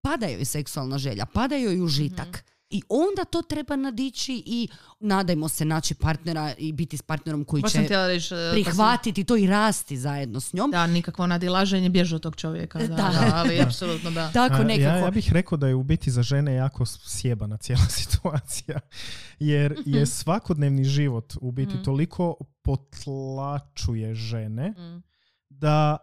Pada joj seksualna želja, pada joj užitak. I onda to treba nadići i nadajmo se naći partnera i biti s partnerom koji Baš će reći, e, pa sam- prihvatiti to i rasti zajedno s njom. Da, nikakvo nadilaženje bježe od tog čovjeka. Da, Da. da, ali apsolutno da. Tako A, nekako. Ja, ja bih rekao da je u biti za žene jako sjebana cijela situacija. Jer je svakodnevni život u biti toliko potlačuje žene Mm. da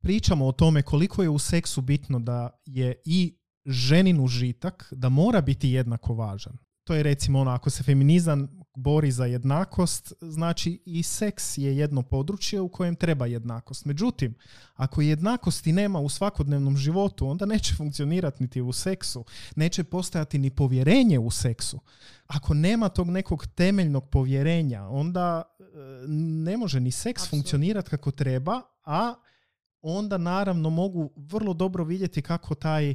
pričamo o tome koliko je u seksu bitno da je i ženin užitak da mora biti jednako važan. To je recimo ono, ako se feminizam bori za jednakost, znači i seks je jedno područje u kojem treba jednakost. Međutim, ako jednakosti nema u svakodnevnom životu, onda neće funkcionirati niti u seksu. Neće postojati ni povjerenje u seksu. Ako nema tog nekog temeljnog povjerenja, onda e, ne može ni seks funkcionirati kako treba, a onda naravno mogu vrlo dobro vidjeti kako taj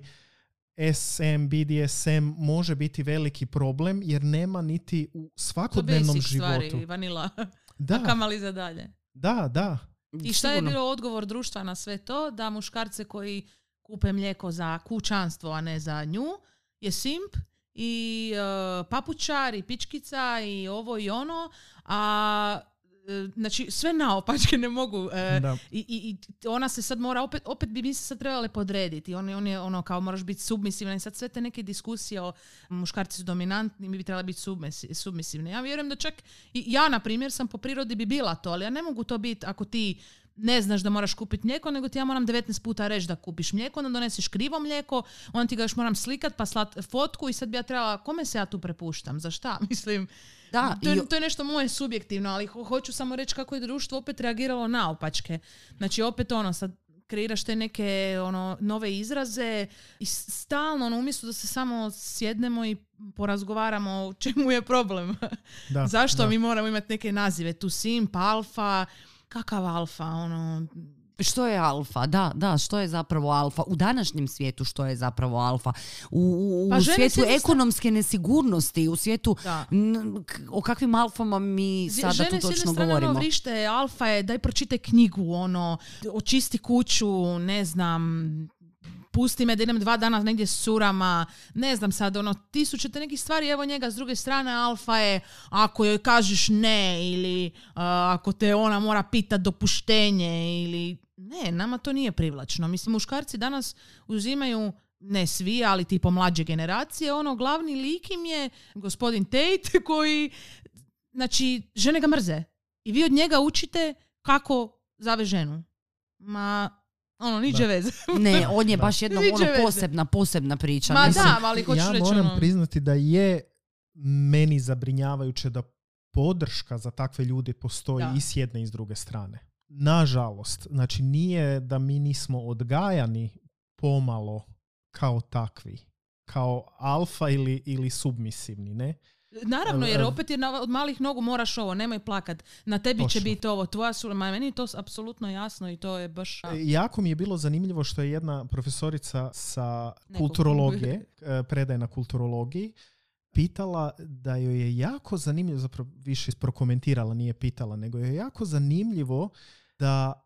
SM, BDSM može biti veliki problem jer nema niti u To svakodnevnom basic životu. stvari, vanila. A Da, kamali za dalje. da, da. I šta je bilo odgovor društva na sve to? Da muškarce koji kupe mlijeko za kućanstvo, a ne za nju, je simp i e, papučar i pičkica i ovo i ono, a znači sve naopačke ne mogu e, i, i, i ona se sad mora opet, opet bi mi se sad trebale podrediti. On, on je ono kao moraš biti submisivna i sad sve te neke diskusije o muškarci su dominantni, mi bi trebali biti submisi- submisivni. Ja vjerujem da čak i ja, na primjer, sam po prirodi bi bila to, ali ja ne mogu to biti ako ti ne znaš da moraš kupiti mlijeko, nego ti ja moram 19 puta reći da kupiš mlijeko, onda doneseš krivo mlijeko, onda ti ga još moram slikat pa slat fotku i sad bi ja trebala, kome se ja tu prepuštam, za šta? Mislim, Da, to, je, to je nešto moje subjektivno, ali ho- hoću samo reći kako je društvo opet reagiralo naopačke. Znači opet ono, sad kreiraš te neke ono, nove izraze i stalno, ono, umjesto da se samo sjednemo i porazgovaramo o čemu je problem. Da, Zašto da. mi moramo imati neke nazive? Tu simp, alfa, kakav alfa, ono... Što je alfa? Da, da, što je zapravo alfa? U današnjem svijetu što je zapravo alfa? U, u- u Pa žene svijetu ekonomske nesigurnosti, u svijetu n- k- o kakvim alfama mi sada Žene tu s jedne točno strane govorimo? ono vrište, alfa je, daj pročitaj knjigu, ono, očisti kuću, ne znam, pusti me da idem dva dana negdje s curama, ne znam sad, ono, tisuće te nekih stvari, evo njega s druge strane, alfa je, ako joj kažeš ne, ili a, ako te ona mora pitat dopuštenje, ili, ne, nama to nije privlačno. Mislim, muškarci danas uzimaju ne svi, ali tipo mlađe generacije, ono, glavni lik im je gospodin Tate koji Znači, žene ga mrze. I vi od njega učite kako zave ženu. Ma, ono, niđe veze. Ne, on je baš jedna ono posebna, posebna priča. Ma Mislim, da, ali hoću ja reći moram ono... priznati da je meni zabrinjavajuće da podrška za takve ljude postoji Da. i s jedne i s druge strane. Nažalost, znači nije da mi nismo odgajani pomalo kao takvi, kao alfa ili, ili submisivni, ne? Naravno, jer opet je na- od malih nogu moraš ovo, nemoj plakat. Na tebi će Točno. biti ovo, tvoja su... Ma meni je to apsolutno jasno i to je baš... E, Jako mi je bilo zanimljivo što je jedna profesorica sa Nekog. kulturologije, e, predaje na kulturologiji, pitala da joj je jako zanimljivo, zapravo više prokomentirala, nije pitala, nego je jako zanimljivo da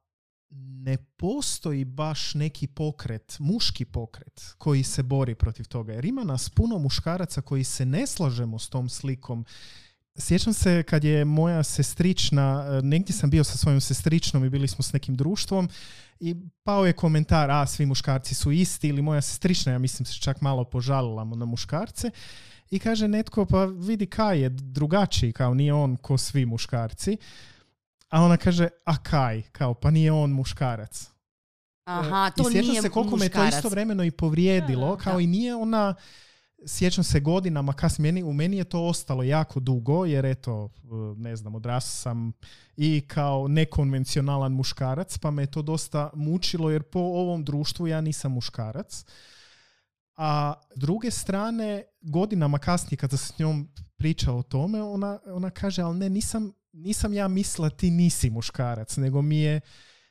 ne postoji baš neki pokret, muški pokret koji se bori protiv toga. Jer ima nas puno muškaraca koji se ne slažemo s tom slikom Sjećam se kad je moja sestrična, e, negdje sam bio sa svojom sestričnom i bili smo s nekim društvom i pao je komentar, a svi muškarci su isti ili moja sestrična, ja mislim se čak malo požalila na muškarce i kaže netko, pa vidi Kaj je drugačiji, kao nije on ko svi muškarci. A ona kaže, a Kaj, kao pa nije on muškarac. Aha, to I sjećam nije se koliko me to istovremeno i povrijedilo, Da, kao da. i nije ona, sjećam se godinama kasnije, meni, u meni je to ostalo jako dugo, jer eto, ne znam, odrastao sam i kao nekonvencionalan muškarac, pa me je to dosta mučilo, jer po ovom društvu ja nisam muškarac. A s druge strane, godinama kasnije kada sam s njom pričao o tome, ona, ona kaže, ali ne, nisam, nisam ja mislila ti nisi muškarac, nego mi je,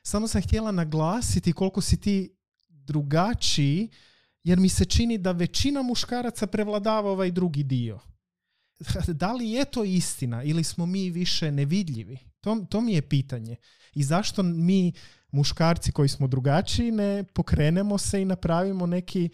samo sam htjela naglasiti koliko si ti drugačiji, jer mi se čini da većina muškaraca prevladava ovaj drugi dio. Da li je to istina ili smo mi više nevidljivi? To, to mi je pitanje. I zašto mi muškarci koji smo drugačiji ne pokrenemo se i napravimo neki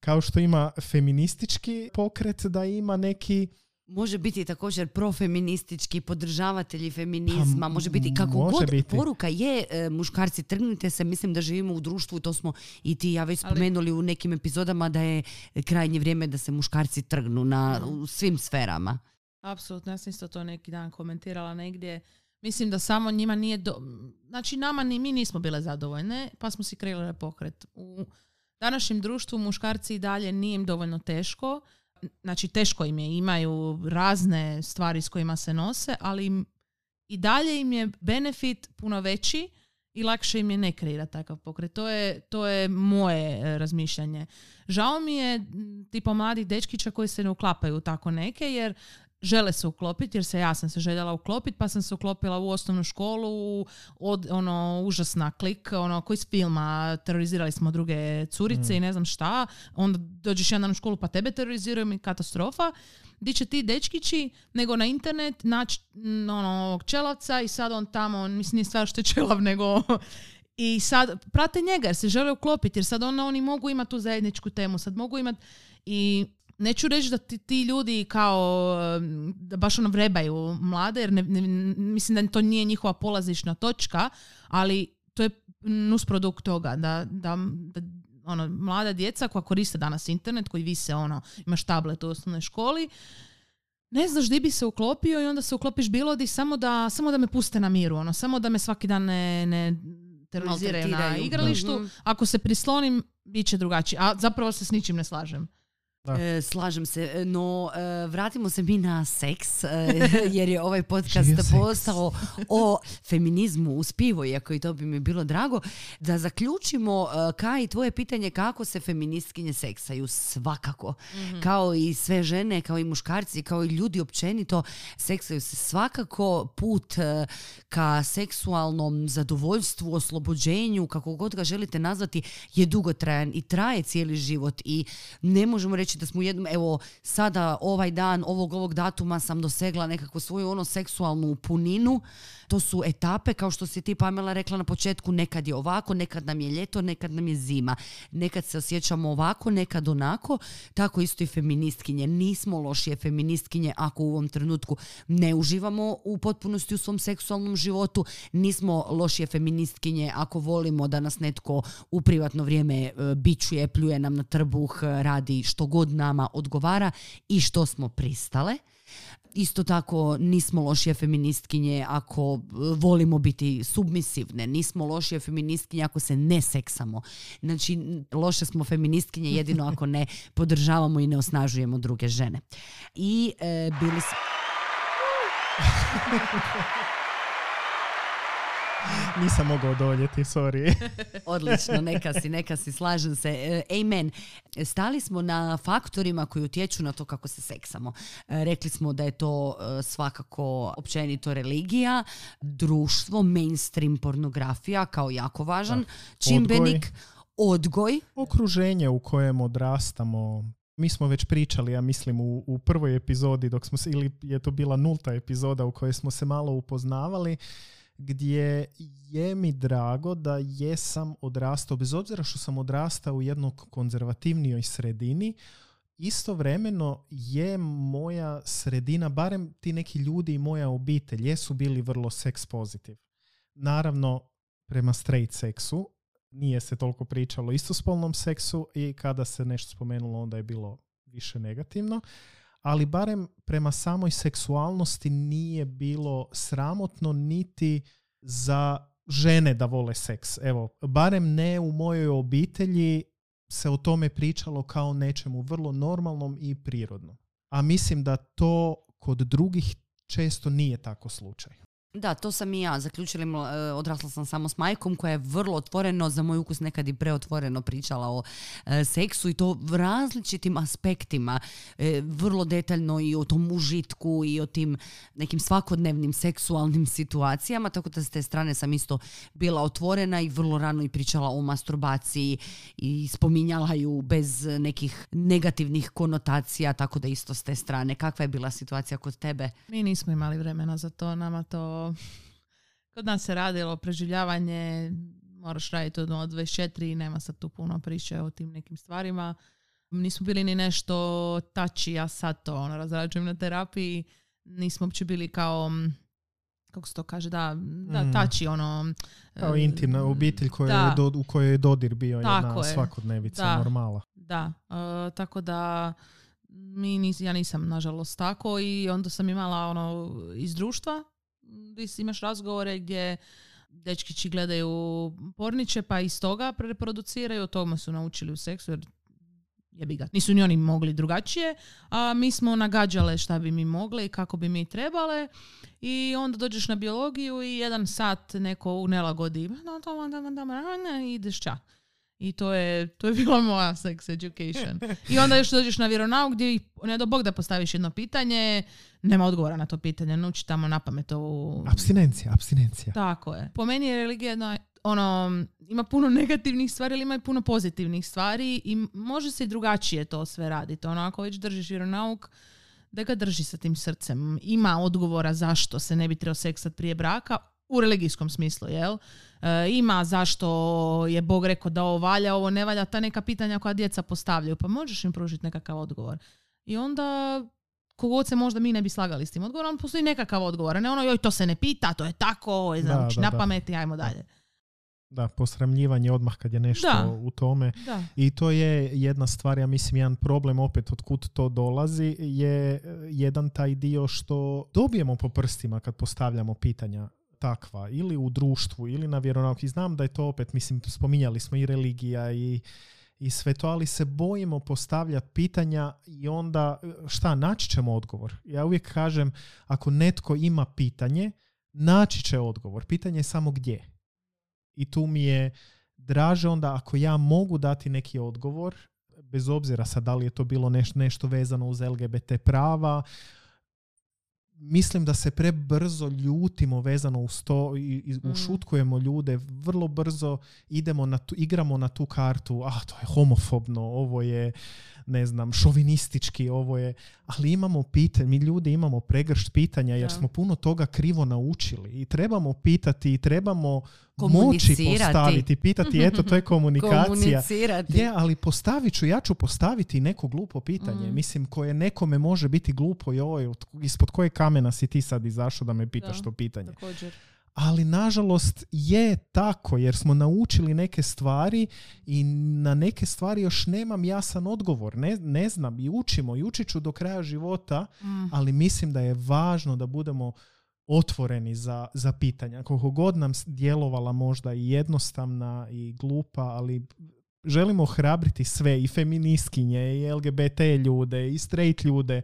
kao što ima feministički pokret da ima neki Može biti također profeministički podržavatelji feminizma, Pa, može biti kako može god biti. poruka je e, muškarci trgnite se, mislim da živimo u društvu to smo i ti ja već Ali- spomenuli u nekim epizodama da je krajnje vrijeme da se muškarci trgnu na, u svim sferama. Apsolutno, ja sam isto to neki dan komentirala negdje. Mislim da samo njima nije... Do... Znači, nama ni mi nismo bile zadovoljne, pa smo si kreirali pokret. U današnjem društvu muškarci i dalje nije im dovoljno teško. Znači, teško im je, imaju razne stvari s kojima se nose, ali im, i dalje im je benefit puno veći i lakše im je ne kreirati takav pokret. To je, to je moje e, razmišljanje. Žao mi je m, tipa mladih dečkića koji se ne uklapaju tako neke, jer žele se uklopiti, jer se ja sam se željela uklopiti, pa sam se uklopila u osnovnu školu, od, ono, užasna klik, ono, koji iz filma, terorizirali smo druge curice i ne znam šta, onda dođeš jedan dan u školu pa tebe teroriziraju i katastrofa. Di će ti dečkići, nego na internet naći mm, ono, ovog čelavca i sad on tamo, mislim nije stvar što je čelav, nego i sad prate njega jer se žele uklopiti, jer sad onda oni mogu imati tu zajedničku temu, sad mogu imati i neću reći da ti, ti ljudi kao da baš ono vrebaju mlade, jer ne, ne- mislim da to nije njihova polazišna točka, ali to je nusprodukt toga da, da, da ono, mlada djeca koja koriste danas internet, koji vise ono, imaš tablet u osnovnoj školi, ne znaš di bi se uklopio i onda se uklopiš bilo di samo da, samo da me puste na miru, ono, samo da me svaki dan ne, ne teroriziraju na igralištu. Mhm. Ako se prislonim, bit će drugačije. A zapravo se s ničim ne slažem. Da. E, slažem se, no e, vratimo se mi na seks, e, jer je ovaj podcast postao o feminizmu uz pivo, iako i to bi mi bilo drago. Da zaključimo, e, Kaj, tvoje pitanje kako se feministkinje seksaju? Svakako. Kao i sve žene, kao i muškarci, kao i ljudi općenito, seksaju se svakako put e, ka seksualnom zadovoljstvu, oslobođenju, kako god ga želite nazvati, je dugotrajan i traje cijeli život i ne možemo reći da smo jednom, evo sada ovaj dan, ovog ovog datuma sam dosegla nekakvu svoju ono seksualnu puninu. To su etape, kao što si ti Pamela rekla na početku, nekad je ovako, nekad nam je ljeto, nekad nam je zima. Nekad se osjećamo ovako, nekad onako. Tako isto i feministkinje. Nismo lošije feministkinje ako u ovom trenutku ne uživamo u potpunosti u svom seksualnom životu. Nismo lošije feministkinje ako volimo da nas netko u privatno vrijeme e, bičuje, pljuje nam na trbuh, radi što god nama odgovara i što smo pristale. Isto tako nismo lošije feministkinje ako e, volimo biti submisivne, nismo lošije feministkinje ako se ne seksamo. Znači, loše smo feministkinje jedino ako ne podržavamo i ne osnažujemo druge žene. I e, bili smo... Nisam mogao odoljeti, sorry. Odlično, neka si, neka si, slažem se. E, amen. Stali smo na faktorima koji utječu na to kako se seksamo. E, rekli smo da je to e, svakako općenito religija, društvo, mainstream pornografija kao jako važan čimbenik, odgoj. Okruženje u kojem odrastamo, mi smo već pričali, ja mislim, u, u prvoj epizodi, dok smo se, ili je to bila nulta epizoda u kojoj smo se malo upoznavali, gdje je mi drago da jesam odrastao, bez obzira što sam odrastao u jednoj konzervativnijoj sredini, istovremeno je moja sredina, barem ti neki ljudi i moja obitelj, jesu bili vrlo seks pozitiv. Naravno, prema straight seksu, nije se toliko pričalo o istospolnom seksu i kada se nešto spomenulo onda je bilo više negativno, ali barem prema samoj seksualnosti nije bilo sramotno niti za žene da vole seks. Evo, barem ne u mojoj obitelji se o tome pričalo kao nečemu vrlo normalnom i prirodnom. A mislim da to kod drugih često nije tako slučaj. Da, to sam i ja. Zaključila, e, odrasla sam samo s majkom koja je vrlo otvoreno, za moj ukus nekad i preotvoreno pričala o e, seksu i to v različitim aspektima. E, vrlo detaljno i o tom užitku i o tim nekim svakodnevnim seksualnim situacijama, tako da s te strane sam isto bila otvorena i vrlo rano i pričala o masturbaciji i spominjala ju bez nekih negativnih konotacija, tako da isto s te strane. Kakva je bila situacija kod tebe? Mi nismo imali vremena za to, nama to... Kod nas se radilo preživljavanje, moraš raditi od 24 i nema sad tu puno priče o tim nekim stvarima. Nismo bili ni nešto tači, ja sad to ono, razrađujem na terapiji. Nismo uopće bili kao, kako se to kaže, da, da Mm. tači ono... Kao e, intimna obitelj koja da. je do- u kojoj je dodir bio Tako jedna je. svakodnevica, Da. normala. Da, e, tako da mi nis, ja nisam nažalost tako i onda sam imala ono iz društva gdje imaš razgovore gdje dečkići gledaju porniče pa iz toga reproduciraju, od toga su naučili u seksu jer jebi ga. Nisu ni oni mogli drugačije, a mi smo nagađale šta bi mi mogle i kako bi mi trebale i onda dođeš na biologiju i jedan sat neko u nelagodi ideš ča. I to je, to je bila moja sex education. I onda još dođeš na vjeronauk gdje ih, ne do bog da postaviš jedno pitanje, nema odgovora na to pitanje, nauči tamo na pamet ovu... Abstinencija, abstinencija. Tako je. Po meni je religija jedna, ono, ima puno negativnih stvari, ali ima i puno pozitivnih stvari i može se i drugačije to sve raditi. Ono, ako već držiš vjeronauk, da ga drži sa tim srcem. Ima odgovora zašto se ne bi trebao seksat prije braka, u religijskom smislu, jel? E, ima zašto je Bog rekao da ovo valja, ovo ne valja, ta neka pitanja koja djeca postavljaju, pa možeš im pružiti nekakav odgovor. I onda kogod se možda mi ne bi slagali s tim odgovorom, postoji nekakav odgovor, a ne ono, joj, to se ne pita, to je tako, je Da, da, na da. pamet i ajmo dalje. Da, posramljivanje odmah kad je nešto Da. u tome. Da. I to je jedna stvar, ja mislim, jedan problem opet od kud to dolazi, je e, jedan taj dio što dobijemo po prstima kad postavljamo pitanja takva, ili u društvu, ili na vjeronauk. I znam da je to opet, mislim, spominjali smo i religija i, i sve to, ali se bojimo postavljati pitanja i onda šta, naći ćemo odgovor. Ja uvijek kažem, ako netko ima pitanje, naći će odgovor. Pitanje je samo gdje. I tu mi je draže onda ako ja mogu dati neki odgovor, bez obzira sad da li je to bilo neš, nešto vezano uz LGBT prava, mislim da se prebrzo ljutimo vezano uz to i, i Mm. ušutkujemo ljude, vrlo brzo idemo na tu, igramo na tu kartu, ah to je homofobno, ovo je ne znam, šovinistički, ovo je, ali imamo pitanje, mi ljudi imamo pregršt pitanja jer Da. smo puno toga krivo naučili i trebamo pitati i trebamo moći postaviti, pitati, eto to je komunikacija. Je, ali postavit ću, ja ću postaviti neko glupo pitanje, Mm. mislim, koje nekome može biti glupo i oj, od- ispod koje kamena si ti sad izašao da me pitaš Da. to pitanje. Također. Ali nažalost je tako jer smo naučili neke stvari i na neke stvari još nemam jasan odgovor. Ne, ne znam i učimo i učit ću do kraja života, Mm. ali mislim da je važno da budemo otvoreni za, za pitanja. Koliko god nam djelovala možda i jednostavna i glupa, ali želimo hrabriti sve i feministkinje i LGBT ljude i straight ljude.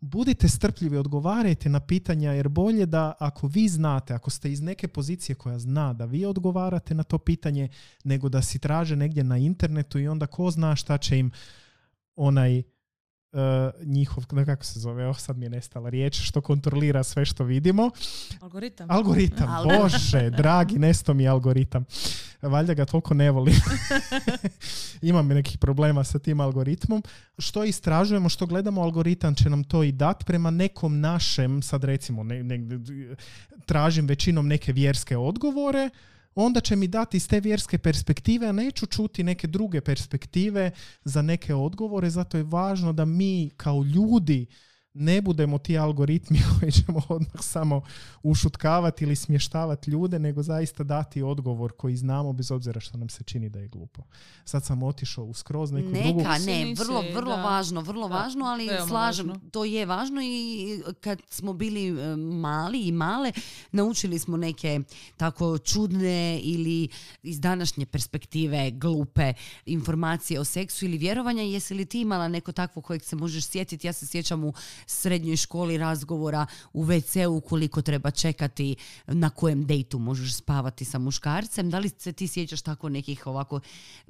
Budite strpljivi, odgovarajte na pitanja jer bolje da ako vi znate, ako ste iz neke pozicije koja zna da vi odgovarate na to pitanje, nego da si traže negdje na internetu i onda ko zna šta će im onaj njihov, ne, kako se zove, oh, sad mi je nestala riječ, što kontrolira sve što vidimo. Algoritam. Algoritam, bože, dragi, nesto mi je algoritam. Valjda ga toliko ne volim. Imam nekih problema sa tim algoritmom. Što istražujemo, što gledamo, algoritam će nam to i dati prema nekom našem, sad recimo, ne, ne- tražim većinom neke vjerske odgovore, onda će mi dati iz te vjerske perspektive, a neću čuti neke druge perspektive za neke odgovore, zato je važno da mi kao ljudi ne budemo ti algoritmi koji ćemo odmah samo ušutkavati ili smještavati ljude, nego zaista dati odgovor koji znamo bez obzira što nam se čini da je glupo. Sad sam otišao u skroz neku drugu... Neka, Si, ne, vrlo, vrlo da. važno, vrlo Da, važno, ali veoma slažem, važno. to je važno i kad smo bili e, mali i male, naučili smo neke tako čudne ili iz današnje perspektive glupe informacije o seksu ili vjerovanja. Jesi li ti imala neko takvo kojeg se možeš sjetiti? Ja se sjećam u srednjoj školi razgovora u WC-u koliko treba čekati na kojem dejtu možeš spavati sa muškarcem. Da li se ti sjećaš tako nekih ovako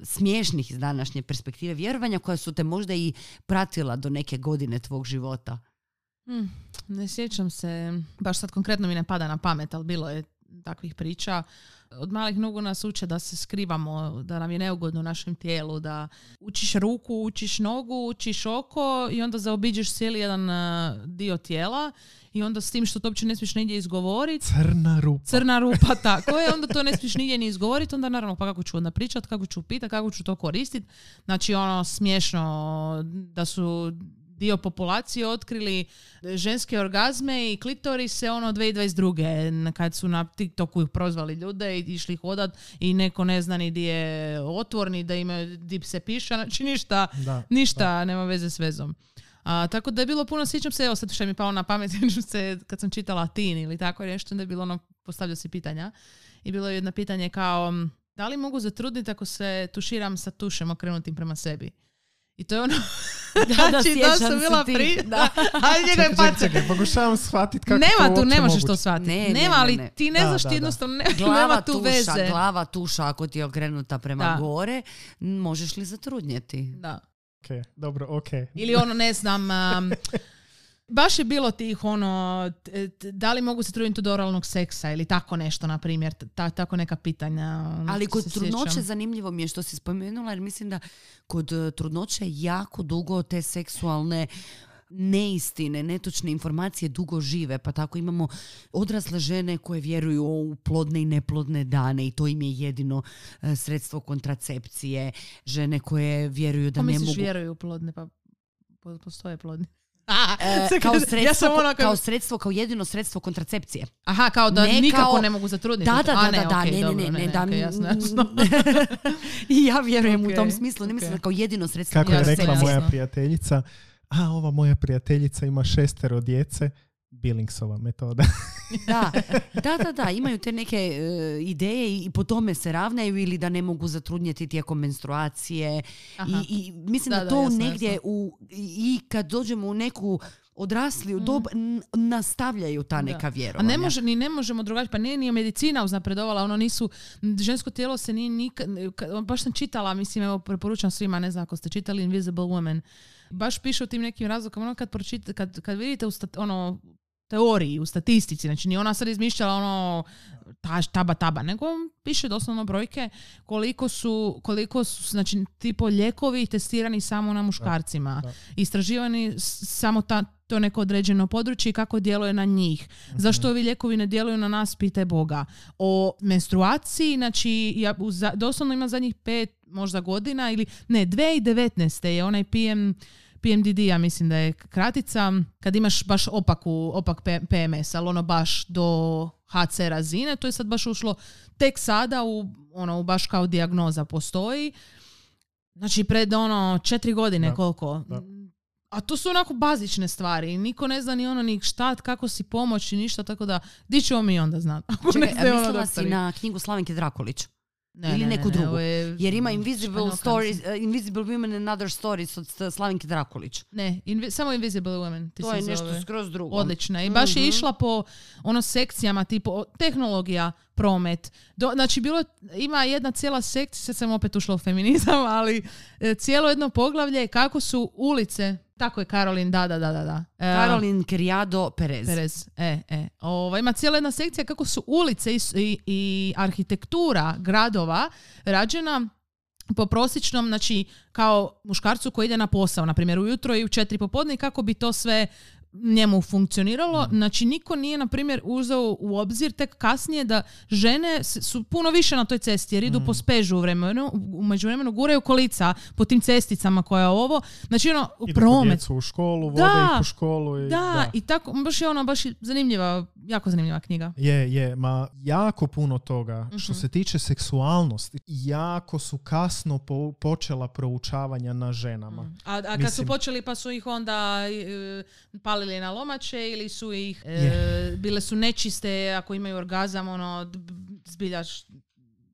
smiješnih iz današnje perspektive vjerovanja koja su te možda i pratila do neke godine tvog života? Mm, ne sjećam se, baš sad konkretno mi ne pada na pamet, ali bilo je takvih priča. Od malih nogu nas uče da se skrivamo, da nam je neugodno u našem tijelu, da učiš ruku, učiš nogu, učiš oko i onda zaobiđeš cijeli jedan a, dio tijela i onda s tim što to uopće ne smiješ nigdje izgovoriti, Crna rupa. crna rupa, tako je, onda to ne smiješ nigdje ni izgovoriti, onda naravno pa kako ću onda pričat, kako ću pitat, kako ću to koristit. Znači ono smiješno da su dio populacije otkrili ženske orgazme i klitorise ono 2022. kad su na TikToku ih prozvali ljude i išli hodat i neko ne zna ni di je otvorni, da ima di se piše, znači ništa, Da, ništa nema veze s vezom. A, tako da je bilo puno, sjećam se, evo sad što mi je palo na pamet, se kad sam čitala Tin ili tako nešto, onda je bilo ono, postavljao si pitanja. I bilo je jedno pitanje kao, da li mogu zatrudniti ako se tuširam sa tušem okrenutim prema sebi? I to je ono, Da, da, znači, sjećam sam se bila pri... da. Ali njega je čekaj, pokušavam shvatiti kako Nema to tu, ne možeš to shvatiti. Ne, ne, nema, ne, ali ne. ti ne Da, znaš da, ti da. jednostavno, ne, Glava nema tu tuša, veze. glava tuša ako ti je okrenuta prema Da. gore, možeš li zatrudnjeti? Da. Ok, dobro, ok. Ili ono, ne znam, um, baš je bilo tih ono, da li mogu se truditi do oralnog seksa ili tako nešto, na primjer, ta, tako neka pitanja. ono, Ali kod sjećam. trudnoće zanimljivo mi je što si spomenula jer mislim da kod e, trudnoće jako dugo te seksualne neistine, netočne informacije dugo žive, pa tako imamo odrasle žene koje vjeruju u plodne i neplodne dane i to im je jedino e, sredstvo kontracepcije, žene koje vjeruju da Pa ne misliš mogu... vjeruju u plodne, pa po- postoje plodni. E, Sad kao, sredstvo, ja sam ono kao sredstvo, kao jedino sredstvo kontracepcije. Aha, kao da Ne nikako kao- ne mogu zatrudniti. Da, da, A, da, da, da, okej, ne, ne, dobro, ne, ne, da, okej, jasno, jasno. I ja vjerujem u tom smislu, ne mislim da kao jedino sredstvo Kako je rekla moja prijateljica, a ova moja prijateljica ima šestero djece, Billingsova metoda. Da, da, da, da, imaju te neke e, ideje i po tome se ravnaju ili da ne mogu zatrudnjeti tijekom menstruacije. I, i mislim da, Da, da, to jasno, negdje jasno. u i kad dođemo u neku odrasliju dob n- nastavljaju ta Mm. Da. neka A vjerovanja. ne, može, ni ne možemo drugačije, pa nije ni medicina uznapredovala, ono nisu, žensko tijelo se nije nikad, ka- baš sam čitala, mislim, evo preporučam svima, ne znam ako ste čitali Invisible Woman, baš piše u tim nekim razlukama, ono kad, pročita, kad, kad vidite u stat- ono, teoriji, u statistici, znači nije ona sad izmišljala ono taš, taba taba, nego piše doslovno brojke koliko su, koliko su znači tipo lijekovi testirani samo na muškarcima, da. istraživani s- samo ta, to neko određeno područje i kako djeluje na njih. Zašto ovi lijekovi ne djeluju na nas, pitaj Boga. O menstruaciji, znači, ja, za- doslovno ima zadnjih pet možda godina, ili ne, 2019. je onaj PM, PMDD, ja mislim da je kratica, kad imaš baš opaku, opak PMS, ali ono baš do HC razine, to je sad baš ušlo tek sada u, ono, baš kao dijagnoza postoji. Znači, pred ono četiri godine Da, koliko? da. A to su onako bazične stvari. Niko ne zna ni ono ni šta, kako si pomoći, ništa, tako da di ćemo mi onda znati? Ako Čekaj, ne a znaju ono mislila si na knjigu Slavenke Drakulić? Ne, ili ne, neku ne, drugu? je Jer ima Invisible Stories, uh, Invisible Women and Other Stories od Slavenke Drakulić. Ne, invi- samo Invisible Women. Ti To se je nešto zove. skroz drugo. Odlična. I baš je Mhm. išla po ono sekcijama, tipo tehnologija, promet. Do, znači, bilo, ima jedna cijela sekcija, sad sam opet ušla u feminizam, ali e, cijelo jedno poglavlje kako su ulice, tako je Karolin, da, da, da, da. E, Caroline Criado Perez. Perez, e, e. Ova, ima cijela jedna sekcija kako su ulice i, i, i arhitektura gradova rađena po prosječnom, znači kao muškarcu koji ide na posao, na primjer ujutro i u četiri popodne i kako bi to sve njemu funkcioniralo. Znači niko nije, na primjer, uzeo u obzir tek kasnije da žene su puno više na toj cesti jer idu po spežu u vremenu, u međuvremenu guraju kolica po tim cesticama koja je ovo. Znači ono, po promet, djecu u školu, vode Da, ih u školu. I, da, i tako, baš je ono baš zanimljiva, jako zanimljiva knjiga. Je, je, ma jako puno toga. Što Mhm. se tiče seksualnosti, jako su kasno po- počela proučavanja na ženama. A, a kad Mislim- su počeli pa su ih onda e, palili na lomače ili su ih, e, Je. bile su nečiste ako imaju orgazam, ono, zbiljaš,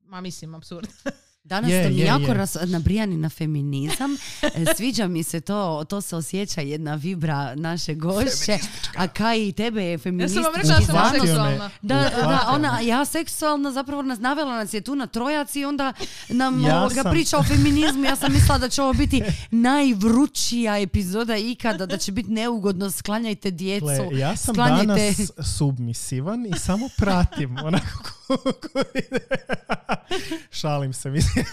ma mislim, absurd. Danas Je, ste mi je, jako je. ras- nabrijani na feminizam. E, Sviđa mi se to, to se osjeća jedna vibra naše gošće. A kaj i tebe je Ja feministički sam vam rekla da sam seksualna. Da, da, ona, ja seksualna zapravo nas navela nas je tu na trojac i onda nam Ja ovoga sam- priča o feminizmu. Ja sam mislila da će ovo biti najvrućija epizoda ikada, da će biti neugodno, sklanjajte djecu. Gle, ja sam sklanjajte- danas submisivan i samo pratim onako. Šalim se, mislim.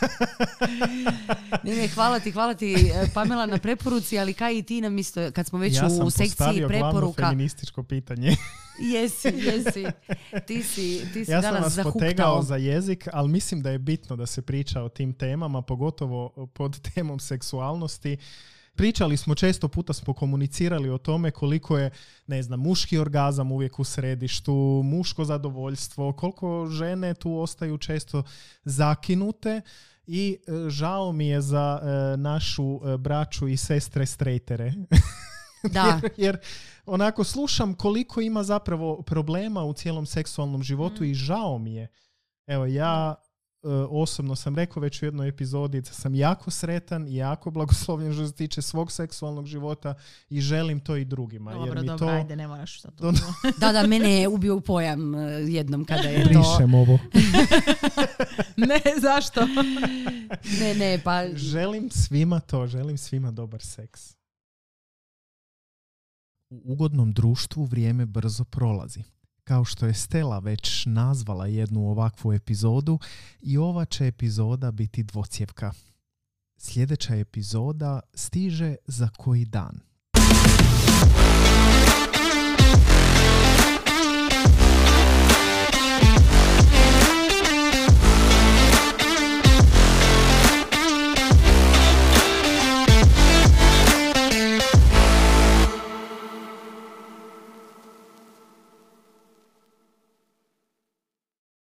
Ne, ne, hvala ti, hvala ti e, Pamela na preporuci, ali kaj i ti nam isto, kad smo već ja sam u sekciji postavio glavno preporuka. feminističko pitanje. Jesi, jesi. Ti si, ti si ja sam danas vas zahuktao. potegao za jezik, ali mislim da je bitno da se priča o tim temama, pogotovo pod temom seksualnosti. Pričali smo, često puta smo komunicirali o tome koliko je, ne znam, muški orgazam uvijek u središtu, muško zadovoljstvo, koliko žene tu ostaju često zakinute i e, žao mi je za e, našu e, braću i sestre strejtere. Da, jer, jer onako slušam koliko ima zapravo problema u cijelom seksualnom životu i žao mi je. Evo ja osobno sam rekao već u jednoj epizodi da sam jako sretan i jako blagoslovljen što se tiče svog seksualnog života i želim to i drugima. jer Dobro, mi dobro, to... ajde, ne moraš sad to. Da, da, mene je ubio u pojam e, jednom kada je to... Brišem ovo. ne, zašto? Ne, ne, pa... Želim svima to, želim svima dobar seks. U ugodnom društvu vrijeme brzo prolazi. Kao što je Stella već nazvala jednu ovakvu epizodu, i ova će epizoda biti dvocjevka. Sljedeća epizoda stiže za koji dan.